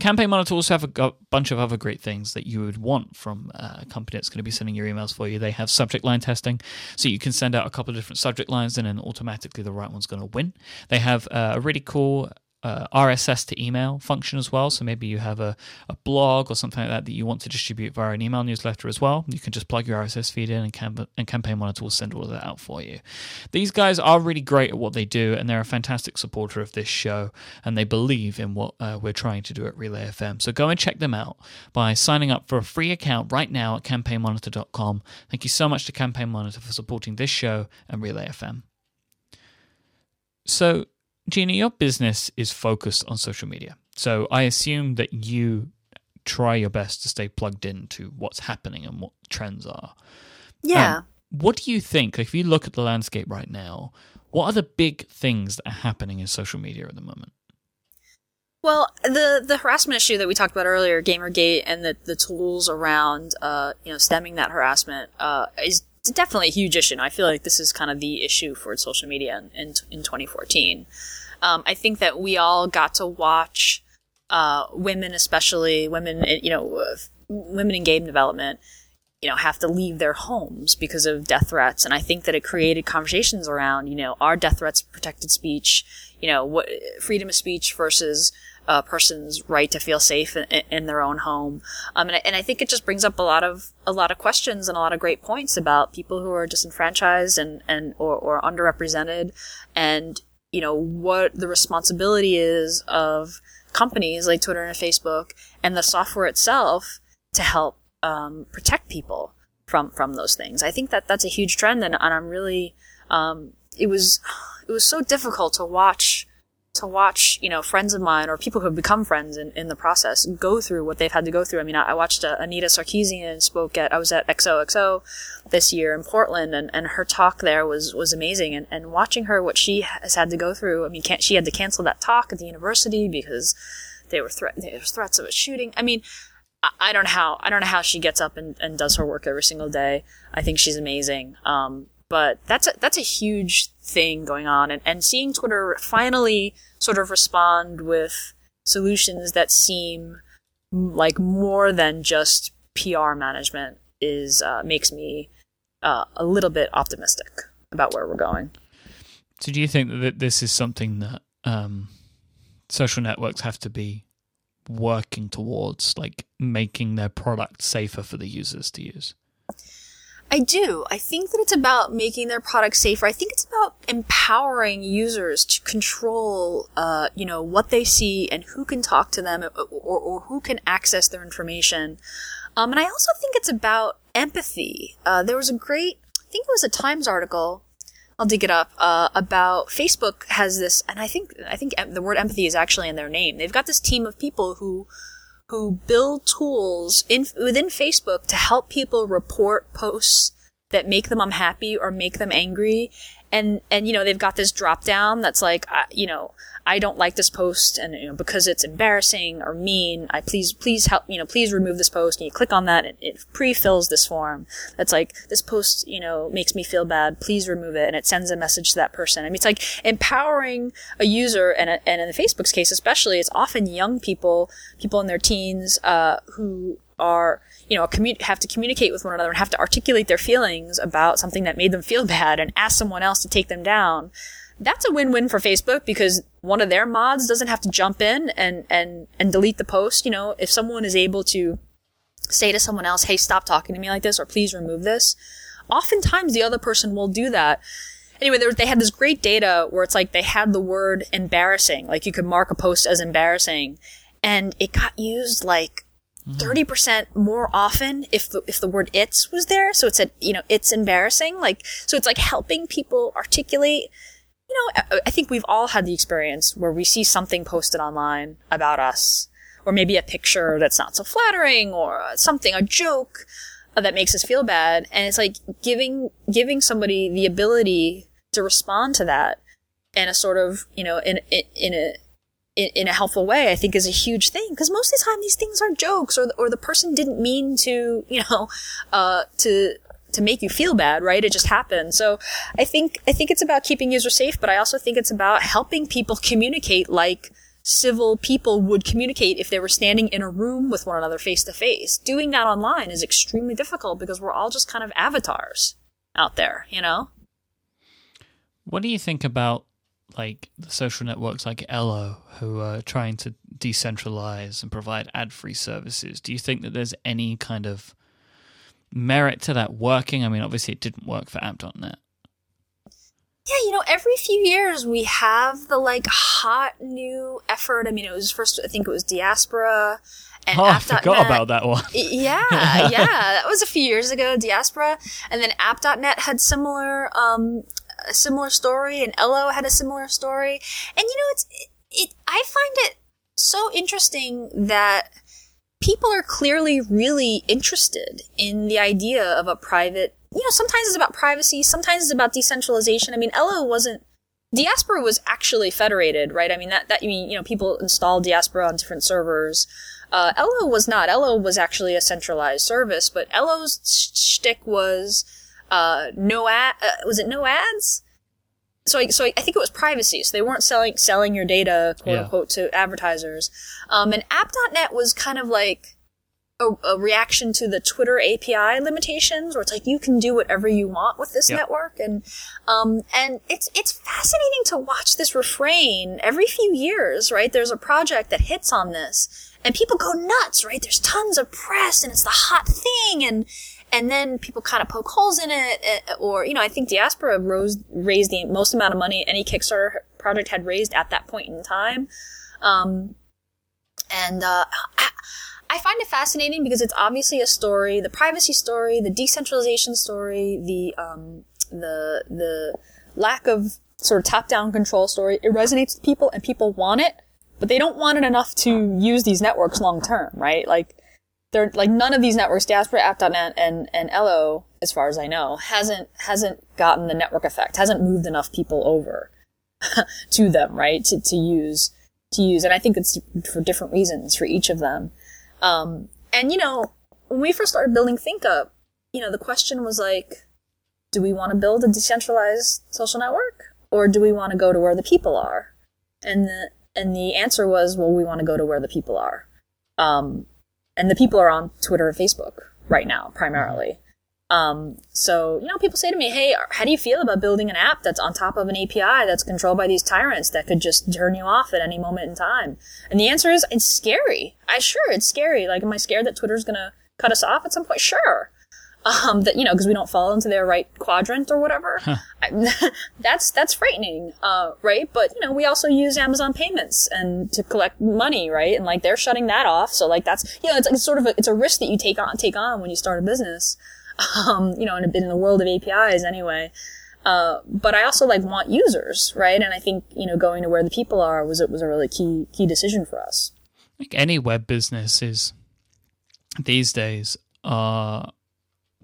Campaign Monitor also have a bunch of other great things that you would want from uh, a company that's going to be sending your emails for you. They have subject line testing, so you can send out a couple of different subject lines and then automatically the right one's going to win. They have uh, a really cool uh, RSS to email function as well. So maybe you have a, a blog or something like that that you want to distribute via an email newsletter as well. You can just plug your RSS feed in and, Cam- and Campaign Monitor will send all of that out for you. These guys are really great at what they do and they're a fantastic supporter of this show and they believe in what uh, we're trying to do at Relay FM. So go and check them out by signing up for a free account right now at campaignmonitor.com. Thank you so much to Campaign Monitor for supporting this show and Relay FM. So, Gina, your business is focused on social media. So I assume that you try your best to stay plugged into what's happening and what trends are. Yeah. Um, what do you think? Like, if you look at the landscape right now, what are the big things that are happening in social media at the moment? Well, the the harassment issue that we talked about earlier, GamerGate, and the the tools around uh, you know stemming that harassment uh, is definitely a huge issue. I feel like this is kind of the issue for social media in in, in 2014. Um, I think that we all got to watch uh, women, especially women, you know, women in game development, you know, have to leave their homes because of death threats. And I think that it created conversations around, you know, are death threats protected speech? You know, what freedom of speech versus a person's right to feel safe in, in their own home. Um, and, I, and I think it just brings up a lot of a lot of questions and a lot of great points about people who are disenfranchised and and or, or underrepresented, and you know, what the responsibility is of companies like Twitter and Facebook and the software itself to help um, protect people from from those things. I think that that's a huge trend, and, and I'm really um, it was it was so difficult to watch to watch, you know, friends of mine or people who have become friends in, in the process go through what they've had to go through. I mean, I, I watched uh, Anita Sarkeesian spoke at, I was at XOXO this year in Portland and, and her talk there was, was amazing. And, and watching her, what she has had to go through, I mean, can't, she had to cancel that talk at the university because they were threat, there was threats of a shooting. I mean, I, don't know how, I don't know how she gets up and, and does her work every single day. I think she's amazing. Um, but that's a, that's a huge thing going on and, and seeing Twitter finally sort of respond with solutions that seem like more than just PR management is uh, makes me uh, a little bit optimistic about where we're going. So, do you think that this is something that um, social networks have to be working towards, like making their product safer for the users to use? I do. I think that it's about making their product safer. I think it's about empowering users to control, uh, you know, what they see and who can talk to them or, or, or who can access their information. Um, and I also think it's about empathy. Uh, there was a great, I think it was a Times article. I'll dig it up uh, about Facebook has this, and I think I think the word empathy is actually in their name. They've got this team of people who who build tools in, within Facebook to help people report posts that make them unhappy or make them angry. And and you know they've got this drop down that's like uh, you know I don't like this post and you know because it's embarrassing or mean I please please help you know please remove this post and you click on that and it pre-fills this form. That's like this post you know makes me feel bad. Please remove it. And it sends a message to that person. I mean it's like empowering a user and a, and in Facebook's case especially it's often young people people in their teens uh, who are you know commu- have to communicate with one another and have to articulate their feelings about something that made them feel bad and ask someone else to take them down that's a win-win for Facebook because one of their mods doesn't have to jump in and and and delete the post. You know if someone is able to say to someone else hey stop talking to me like this or please remove this oftentimes the other person will do that. Anyway there, they had this great data where it's like they had the word embarrassing like you could mark a post as embarrassing and it got used like Mm-hmm. 30% more often if the, if the word it's was there. So it said, you know, it's embarrassing. Like, so it's like helping people articulate, you know, I think we've all had the experience where we see something posted online about us, or maybe a picture that's not so flattering, or something, a joke that makes us feel bad. And it's like giving, giving somebody the ability to respond to that in a sort of, you know, in, in, in a, in, in, a helpful way, I think is a huge thing. Because most of the time, these things are jokes, or the, or the person didn't mean to, you know, uh, to to make you feel bad, right? It just happened. So I think I think it's about keeping users safe, but I also think it's about helping people communicate like civil people would communicate if they were standing in a room with one another face to face. Doing that online is extremely difficult because we're all just kind of avatars out there, you know? What do you think about like the social networks like Ello who are trying to decentralize and provide ad-free services? Do you think that there's any kind of merit to that working? I mean, obviously it didn't work for app.net. Yeah, you know, every few years we have the like hot new effort. I mean, it was first, I think it was Diaspora and oh, app.net. I forgot about that one. yeah, yeah, that was a few years ago, Diaspora. And then app.net had similar, um, a similar story and Ello had a similar story. And you know, it's, it, it I find it so interesting that people are clearly really interested in the idea of a private, you know, sometimes it's about privacy, sometimes it's about decentralization. I mean, Ello wasn't, Diaspora was actually federated, right? I mean, that, that, you mean, you know, people installed Diaspora on different servers. Uh, Ello was not. Ello was actually a centralized service, but Ello's shtick was, uh, no ad, uh, was it no ads? so I, so I, think it was privacy. So they weren't selling selling your data, quote yeah. unquote, to advertisers. Um, and App.net was kind of like a, a, reaction to the Twitter API limitations, where it's like you can do whatever you want with this yep. network, and um, and it's it's fascinating to watch this refrain every few years. Right, there's a project that hits on this, and people go nuts. Right, there's tons of press, and it's the hot thing, and and then people kind of poke holes in it, eh, or you know, I think Diaspora rose, raised the most amount of money any Kickstarter project had raised at that point in time, um, and uh, I, I find it fascinating because it's obviously a story, the privacy story, the decentralization story, the um, the the lack of sort of top-down control story. It resonates with people, and people want it, but they don't want it enough to use these networks long term, right? Like they're like none of these networks, Diaspora, App.net, and and Ello, as far as I know, hasn't hasn't gotten the network effect, hasn't moved enough people over to them, right? To to use to use, and I think it's for different reasons for each of them. Um, and you know, when we first started building ThinkUp, you know, the question was like, do we want to build a decentralized social network, or do we want to go to where the people are? And the and the answer was, well, we want to go to where the people are. Um, and the people are on Twitter and Facebook right now, primarily. Um, so, you know, people say to me, Hey, how do you feel about building an app that's on top of an API that's controlled by these tyrants that could just turn you off at any moment in time? And the answer is, it's scary. I sure, it's scary. Like, am I scared that Twitter's gonna cut us off at some point? Sure um, that you know because we don't fall into their right quadrant or whatever. Huh. I, that's that's frightening, uh, right? But you know we also use Amazon payments and to collect money, right? And like they're shutting that off, so like that's you know it's, it's sort of a, it's a risk that you take on take on when you start a business, um, you know, in, in the world of APIs anyway. Uh, but I also like want users, right? And I think you know going to where the people are was it was a really key key decision for us. Like any web businesses these days are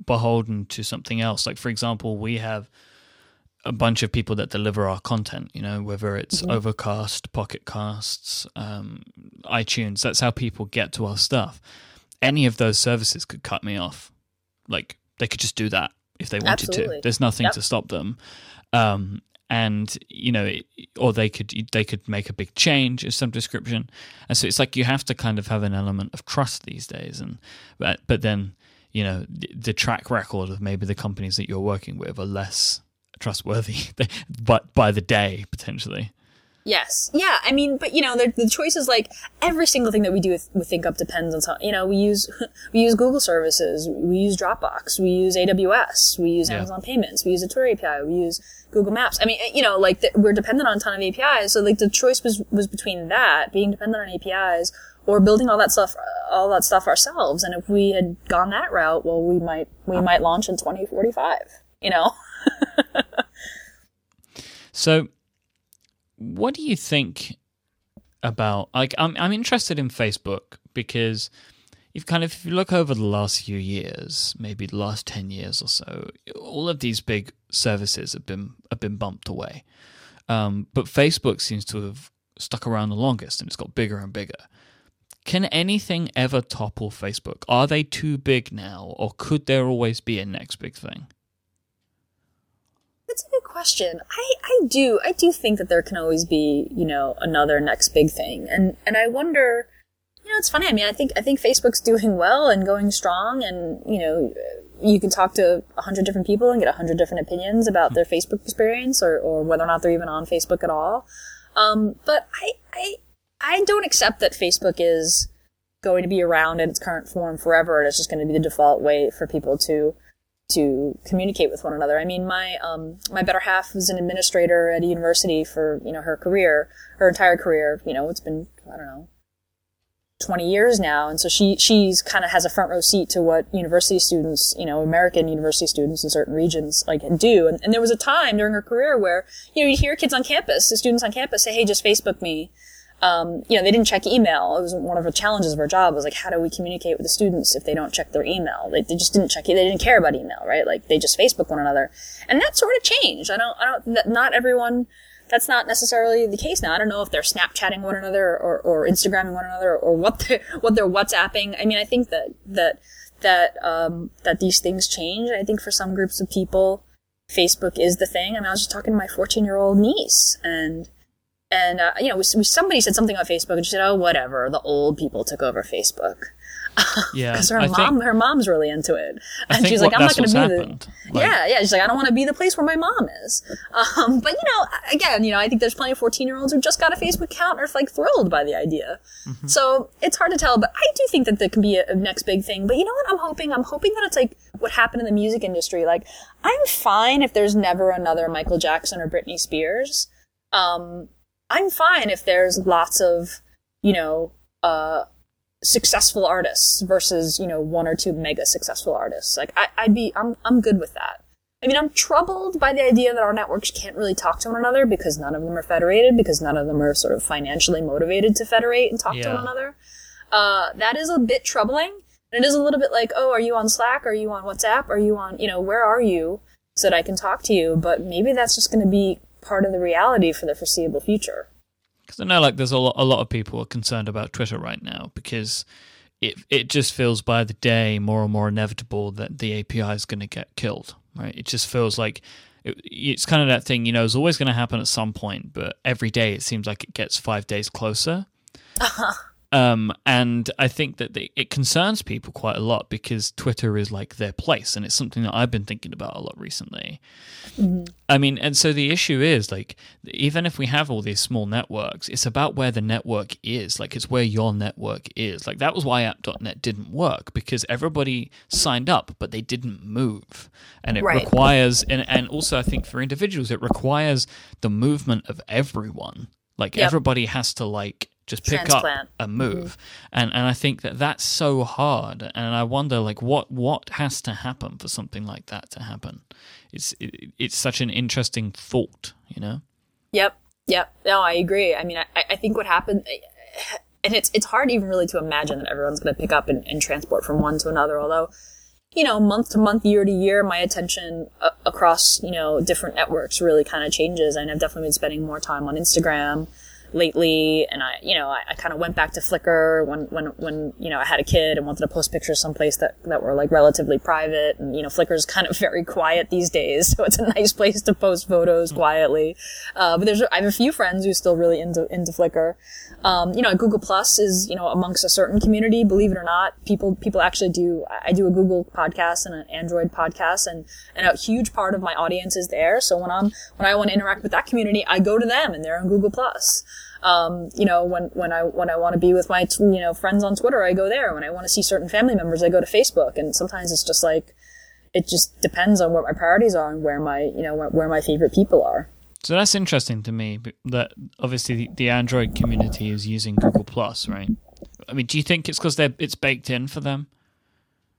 beholden to something else. Like, for example, we have a bunch of people that deliver our content, you know, whether it's mm-hmm. Overcast, Pocket Casts, um, iTunes, that's how people get to our stuff. Any of those services could cut me off. Like they could just do that if they wanted Absolutely. to. There's nothing yep. to stop them. Um, and you know, or they could they could make a big change of some description, and so it's like you have to kind of have an element of trust these days. And but but then you know the track record of maybe the companies that you're working with are less trustworthy, but by the day potentially. Yes. Yeah. I mean, but you know, the, the choice is like every single thing that we do with, with ThinkUp depends on some, you know, we use, we use Google services, we use Dropbox, we use AWS, we use yeah. Amazon payments, we use a Twitter API, we use Google Maps. I mean, eh, you know, like the, we're dependent on a ton of APIs. So like the choice was, was between that, being dependent on APIs or building all that stuff, all that stuff ourselves. And if we had gone that route, well, we might, we might launch in 2045, you know? so, what do you think about like I'm I'm interested in Facebook because you've kind of if you look over the last few years, maybe the last ten years or so, all of these big services have been have been bumped away. Um, but Facebook seems to have stuck around the longest and it's got bigger and bigger. Can anything ever topple Facebook? Are they too big now, or could there always be a next big thing? That's a good question. I, I do I do think that there can always be you know another next big thing, and and I wonder. You know, it's funny. I mean, I think I think Facebook's doing well and going strong, and you know, you can talk to a hundred different people and get a hundred different opinions about their Facebook experience or, or whether or not they're even on Facebook at all. Um, but I, I, I don't accept that Facebook is going to be around in its current form forever and it's just going to be the default way for people to to communicate with one another. I mean, my um, my better half was an administrator at a university for you know her career, her entire career. You know, it's been I don't know. 20 years now and so she she's kind of has a front row seat to what university students you know american university students in certain regions like do and, and there was a time during her career where you know you hear kids on campus the students on campus say hey just facebook me um, you know, they didn't check email. It was one of the challenges of our job was like, how do we communicate with the students if they don't check their email? They, they just didn't check it. They didn't care about email, right? Like they just Facebook one another. And that sort of changed. I don't, I don't, not everyone, that's not necessarily the case now. I don't know if they're Snapchatting one another or, or Instagramming one another or what they're, what they're WhatsApping. I mean, I think that, that, that, um, that these things change. I think for some groups of people, Facebook is the thing. I mean, I was just talking to my 14 year old niece and, and uh, you know, we, somebody said something on Facebook, and she said, "Oh, whatever. The old people took over Facebook." Yeah, because her I mom, think, her mom's really into it, and she's like, "I'm not going to be happened. the." Like, yeah, yeah. She's like, "I don't want to be the place where my mom is." Um, but you know, again, you know, I think there's plenty of 14 year olds who just got a Facebook account and are like thrilled by the idea. Mm-hmm. So it's hard to tell, but I do think that there can be a, a next big thing. But you know what? I'm hoping. I'm hoping that it's like what happened in the music industry. Like, I'm fine if there's never another Michael Jackson or Britney Spears. Um, I'm fine if there's lots of, you know, uh, successful artists versus, you know, one or two mega successful artists. Like, I, I'd be, I'm, I'm good with that. I mean, I'm troubled by the idea that our networks can't really talk to one another because none of them are federated, because none of them are sort of financially motivated to federate and talk yeah. to one another. Uh, that is a bit troubling. And it is a little bit like, oh, are you on Slack? Are you on WhatsApp? Are you on, you know, where are you so that I can talk to you? But maybe that's just going to be part of the reality for the foreseeable future. Because I know, like, there's a lot, a lot of people are concerned about Twitter right now because it it just feels by the day more and more inevitable that the API is going to get killed. Right? It just feels like it, it's kind of that thing, you know, it's always going to happen at some point, but every day it seems like it gets five days closer. Uh-huh. Um, and I think that they, it concerns people quite a lot because Twitter is like their place, and it's something that I've been thinking about a lot recently. Mm-hmm. I mean, and so the issue is like, even if we have all these small networks, it's about where the network is. Like, it's where your network is. Like, that was why App.net didn't work because everybody signed up, but they didn't move. And it right. requires, and, and also I think for individuals, it requires the movement of everyone. Like, yep. everybody has to, like, just pick Transplant. up and move. Mm-hmm. and and i think that that's so hard. And i wonder like what what has to happen for something like that to happen? It's it, it's such an interesting thought you know? Yep. Yep. No i agree. I mean i, I think what happened and it's it's hard even really to imagine that everyone's going to pick up and, and transport from one to another although you know, month to month, year to year, my attention uh, across, you know, different networks really kind of changes. And I've definitely been spending more time on Instagram lately. And I, you know, I, I kind of went back to Flickr when, when, when, you know, I had a kid and wanted to post pictures someplace that, that were like relatively private. And, you know, Flickr's kind of very quiet these days. So it's a nice place to post photos quietly. Uh, but there's, I have a few friends who still really into, into Flickr. Um, you know, Google Plus is, you know, amongst a certain community, believe it or not, people, people actually do, I do a Google podcast and an Android podcast and, and a huge part of my audience is there. So when I'm, when I want to interact with that community, I go to them and they're on Google Plus. Um, you know, when, when I, when I want to be with my, you know, friends on Twitter, I go there. When I want to see certain family members, I go to Facebook. And sometimes it's just like, it just depends on what my priorities are and where my, you know, where, where my favorite people are. So that's interesting to me that obviously the, the Android community is using Google Plus, right? I mean, do you think it's because they're it's baked in for them?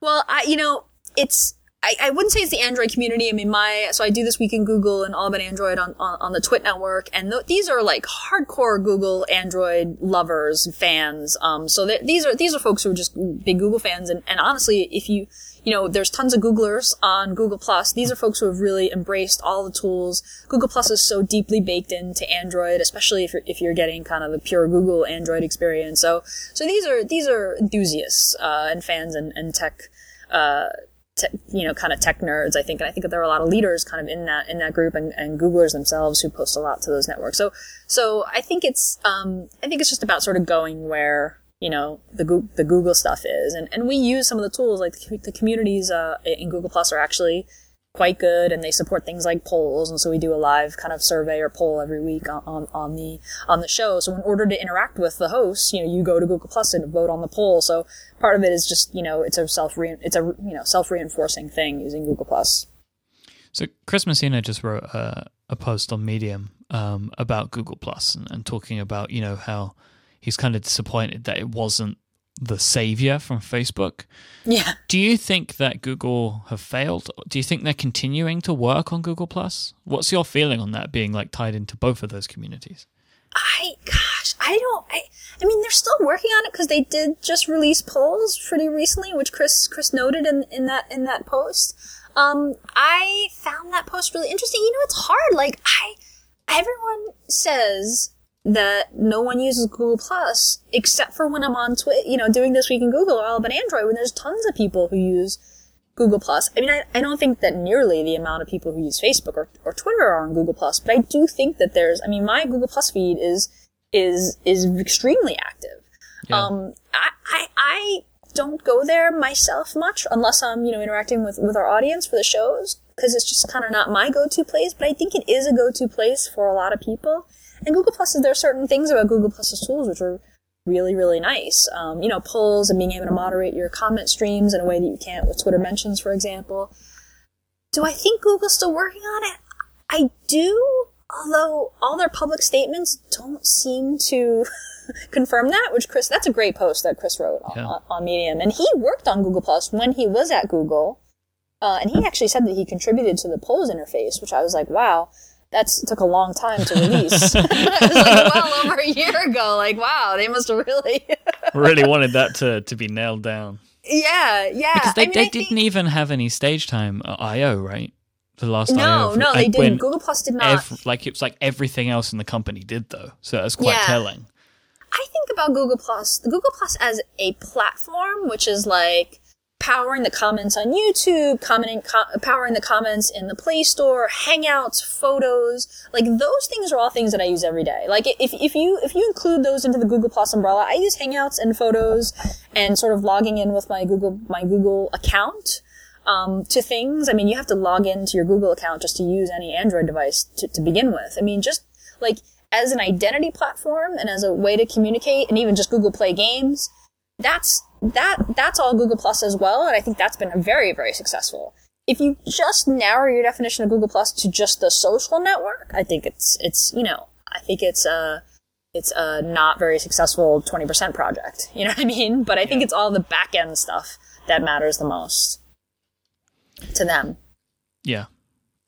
Well, I you know it's I, I wouldn't say it's the Android community. I mean, my so I do this week in Google and all about Android on on, on the Twit network, and th- these are like hardcore Google Android lovers fans. Um, so these are these are folks who are just big Google fans, and and honestly, if you you know, there's tons of Googlers on Google Plus. These are folks who have really embraced all the tools. Google Plus is so deeply baked into Android, especially if you're, if you're getting kind of the pure Google Android experience. So, so these are, these are enthusiasts, uh, and fans and, and tech, uh, te- you know, kind of tech nerds, I think. And I think that there are a lot of leaders kind of in that, in that group and, and Googlers themselves who post a lot to those networks. So, so I think it's, um, I think it's just about sort of going where, you know, the, the Google stuff is. And, and we use some of the tools, like the, the communities, uh, in Google Plus are actually quite good and they support things like polls and so we do a live kind of survey or poll every week on, on, on the on the show. So in order to interact with the hosts you know you go to google plus and vote on the poll. So part of it is just you know it's a self it's a you know self reinforcing thing using google plus. So chris messina just wrote a, a post on medium um, about google plus and, and talking about you know how he's kind of disappointed that it wasn't the savior from Facebook. Yeah. Do you think that Google have failed? Do you think they're continuing to work on Google Plus? What's your feeling on that being like tied into both of those communities? I gosh, I don't I I mean they're still working on it cuz they did just release polls pretty recently which Chris Chris noted in in that in that post. Um I found that post really interesting. You know, it's hard like I everyone says that no one uses Google Plus except for when I'm on Twitter, you know, doing this week in Google or all about Android when there's tons of people who use Google Plus. I mean, I, I don't think that nearly the amount of people who use Facebook or, or Twitter are on Google Plus, but I do think that there's, I mean, my Google Plus feed is, is, is extremely active. Yeah. Um, I, I, I don't go there myself much unless I'm, you know, interacting with, with our audience for the shows because it's just kind of not my go-to place, but I think it is a go-to place for a lot of people. And Google Plus, there are certain things about Google Plus's tools which are really, really nice. Um, you know, polls and being able to moderate your comment streams in a way that you can't with Twitter mentions, for example. Do I think Google's still working on it? I do, although all their public statements don't seem to confirm that, which Chris, that's a great post that Chris wrote yeah. on, on, Medium. And he worked on Google Plus when he was at Google. Uh, and he actually said that he contributed to the polls interface, which I was like, wow that took a long time to release. it was like well over a year ago. Like, wow, they must have really really wanted that to to be nailed down. Yeah, yeah. Because they, I mean, they didn't think... even have any stage time uh, at I/O, right? The last no, IO. no, they didn't. Google Plus did not. Ev- like it was like everything else in the company did, though. So that's quite yeah. telling. I think about Google Plus, the Google Plus as a platform, which is like powering the comments on YouTube, commenting, co- powering the comments in the Play Store, Hangouts, photos. Like those things are all things that I use every day. Like if, if you, if you include those into the Google Plus umbrella, I use Hangouts and photos and sort of logging in with my Google, my Google account. Um, to things. I mean, you have to log into your Google account just to use any Android device to, to begin with. I mean, just like as an identity platform and as a way to communicate and even just Google Play games, that's that that's all Google Plus as well, and I think that's been very very successful. If you just narrow your definition of Google Plus to just the social network, I think it's it's you know I think it's a it's a not very successful twenty percent project. You know what I mean? But I think it's all the back end stuff that matters the most to them. Yeah.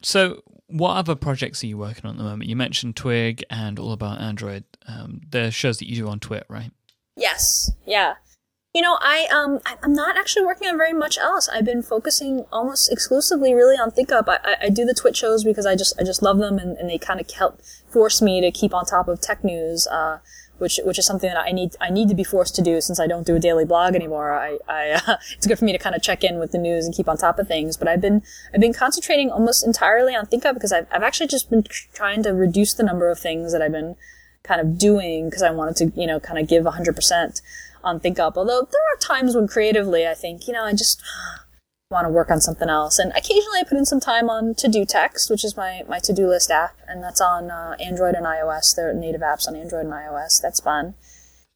So, what other projects are you working on at the moment? You mentioned Twig and All About Android. Um, the shows that you do on Twit, right? Yes. Yeah. You know, I um I'm not actually working on very much else. I've been focusing almost exclusively really on ThinkUp. I, I, I do the Twit shows because I just I just love them and, and they kind of help force me to keep on top of tech news. Uh, which which is something that I need I need to be forced to do since I don't do a daily blog anymore. I, I uh, it's good for me to kind of check in with the news and keep on top of things. But I've been I've been concentrating almost entirely on ThinkUp because I've I've actually just been trying to reduce the number of things that I've been kind of doing because I wanted to you know kind of give 100% on ThinkUp. Although there are times when creatively I think you know I just want to work on something else. And occasionally I put in some time on Todo.txt, which is my, my to-do list app, and that's on uh, Android and iOS. They're native apps on Android and iOS. That's fun.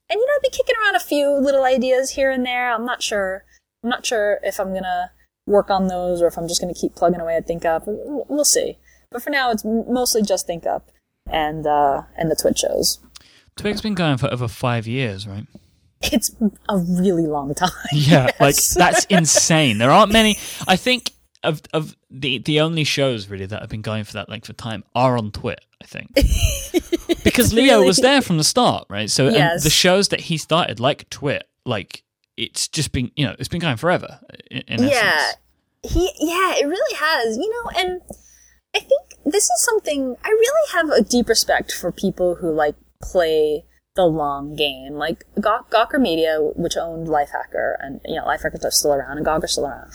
And you know, I've be kicking around a few little ideas here and there. I'm not sure. I'm not sure if I'm gonna work on those or if I'm just gonna keep plugging away at ThinkUp. We'll we'll see. But for now, it's mostly just ThinkUp and uh, and the Twit shows. Twig's been going for over five years, right? It's a really long time. Yeah, like that's insane. There aren't many. I think of of the the only shows really that have been going for that length of time are on Twit. I think because Leo really- was there from the start, right? So and Yes. the shows that he started, like Twit, like it's just been you know it's been going forever. In, in yeah essence. he yeah it really has you know and i think this is something i really have a deep respect for people who like play the long game like Gawk, gawker media which owned lifehacker and you know lifehacker's are still around and gawker's still around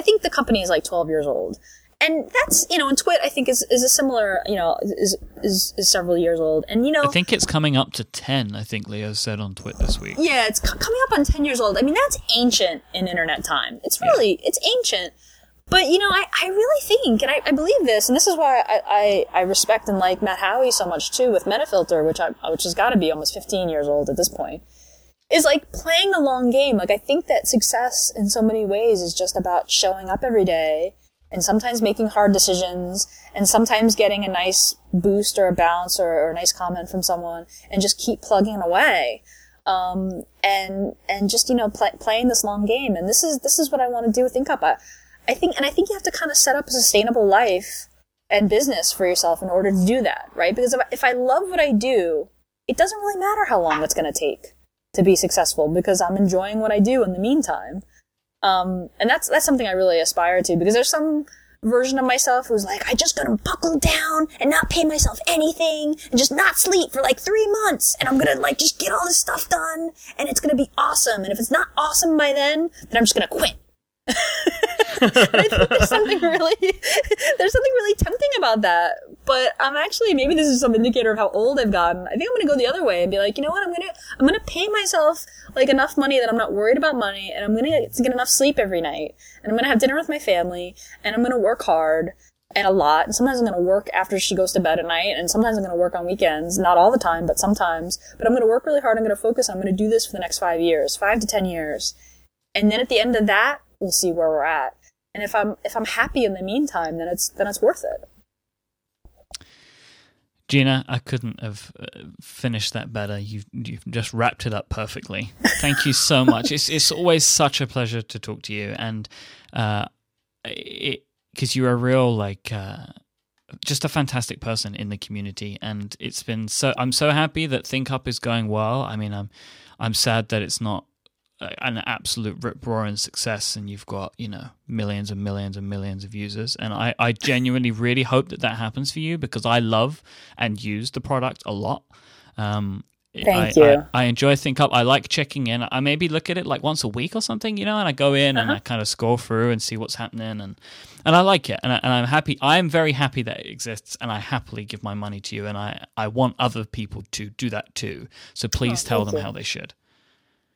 i think the company is like 12 years old and that's you know and twit i think is, is a similar you know is, is is several years old and you know I think it's coming up to ten. I think Leo said on Twit this week. yeah, it's c- coming up on 10 years old. I mean, that's ancient in internet time. It's really, it's ancient. But, you know, I, I really think, and I, I believe this, and this is why I, I, I respect and like Matt Haughey so much too with Metafilter, which I, which has got to be almost 15 years old at this point, is like playing the long game. Like, I think that success in so many ways is just about showing up every day and sometimes making hard decisions and sometimes getting a nice boost or a bounce or, or a nice comment from someone and just keep plugging away um, and and just you know play, playing this long game. And this is this is what I want to do with ThinkUp. I, I think, and I think you have to kind of set up a sustainable life and business for yourself in order to do that, right? Because if I, if I love what I do, it doesn't really matter how long it's going to take to be successful because I'm enjoying what I do in the meantime. Um, and that's that's something I really aspire to because there's some version of myself who's like, I just gonna buckle down and not pay myself anything and just not sleep for like three months and I'm gonna like just get all this stuff done and it's gonna be awesome. And if it's not awesome by then, then I'm just gonna quit. There's something really, there's something really tempting about that. But I'm actually, maybe this is some indicator of how old I've gotten. I think I'm gonna go the other way and be like, you know what, I'm gonna, I'm gonna pay myself like enough money that I'm not worried about money and I'm gonna get, to get enough sleep every night and I'm gonna have dinner with my family and I'm gonna work hard and a lot. And sometimes I'm gonna work after she goes to bed at night and sometimes I'm gonna work on weekends. Not all the time, but sometimes. But I'm gonna work really hard. I'm gonna focus. I'm gonna do this for the next five years, five to ten years. And then at the end of that, we'll see where we're at. And if I'm if I'm happy in the meantime, then it's then it's worth it. Gina, I couldn't have uh, finished that better. You've you've just wrapped it up perfectly. Thank you so much. It's it's always such a pleasure to talk to you, and uh, it because you're a real like uh, just a fantastic person in the community, and it's been so. I'm so happy that ThinkUp is going well. I mean, I'm I'm sad that it's not uh, an absolute rip roaring success and you've got you know millions and millions and millions of users and I, I genuinely really hope that that happens for you because i love and use the product a lot um Thank I, you. I, I enjoy ThinkUp. I like checking in. I maybe look at it like once a week or something, you know, and I go in and I kind of scroll through and see what's happening, and and I like it, and, I, and I'm happy. I am very happy that it exists, and I happily give my money to you, and I I want other people to do that too. So please tell Oh, thank them you. how they should.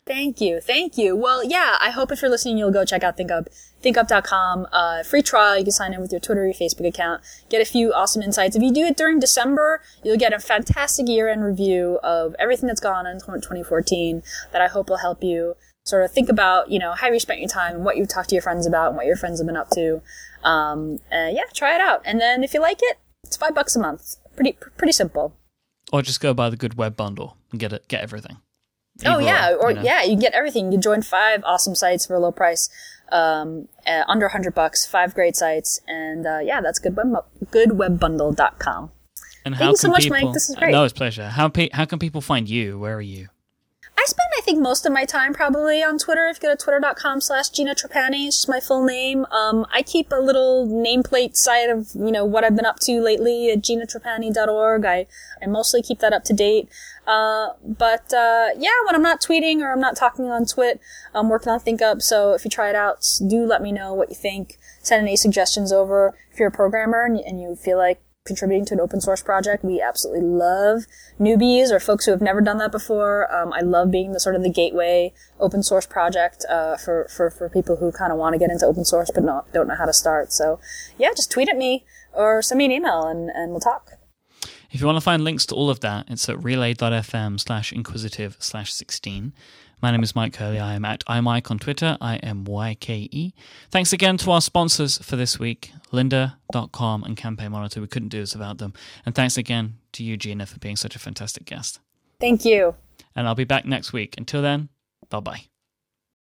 Thank you. Thank you. Well, yeah, I hope if you're listening, you'll go check out ThinkUp, thinkup.com. Uh, free trial. You can sign in with your Twitter or your Facebook account. Get a few awesome insights. If you do it during December, you'll get a fantastic year-end review of everything that's gone on in 2014 that I hope will help you sort of think about, you know, how you spent your time and what you've talked to your friends about and what your friends have been up to. Um, uh, yeah, try it out. And then if you like it, it's five bucks a month. Pretty, pretty simple. Or just go buy the good web bundle and get it, get everything. Oh yeah, or you know. yeah, you can get everything. You can join five awesome sites for a low price, um, uh, under hundred bucks. Five great sites, and uh, yeah, that's good web goodwebbundle.com. And Thank how you so much, people, Myke. This is great. No, it's pleasure. How pe- how can people find you? Where are you? I spend, I think, most of my time probably on Twitter. If you go to twitter.com slash Gina Trapani, it's just my full name. Um, I keep a little nameplate site of, you know, what I've been up to lately at ginatrapani.org. I, I mostly keep that up to date. Uh, but, uh, yeah, when I'm not tweeting or I'm not talking on Twit, I'm working on ThinkUp. So if you try it out, do let me know what you think. Send any suggestions over. If you're a programmer and, and you feel like contributing to an open source project. We absolutely love newbies or folks who have never done that before. Um, I love being the sort of the gateway open source project uh, for, for, for people who kind of want to get into open source but not, don't know how to start. So yeah, just tweet at me or send me an email and, and we'll talk. If you want to find links to all of that, it's at relay.fm slash inquisitive slash 16. My name is Myke Hurley. I am at iMyke on Twitter. I am I M Y K E. Thanks again to our sponsors for this week, lynda.com and Campaign Monitor. We couldn't do this without them. And thanks again to you, Gina, for being such a fantastic guest. Thank you. And I'll be back next week. Until then, bye bye.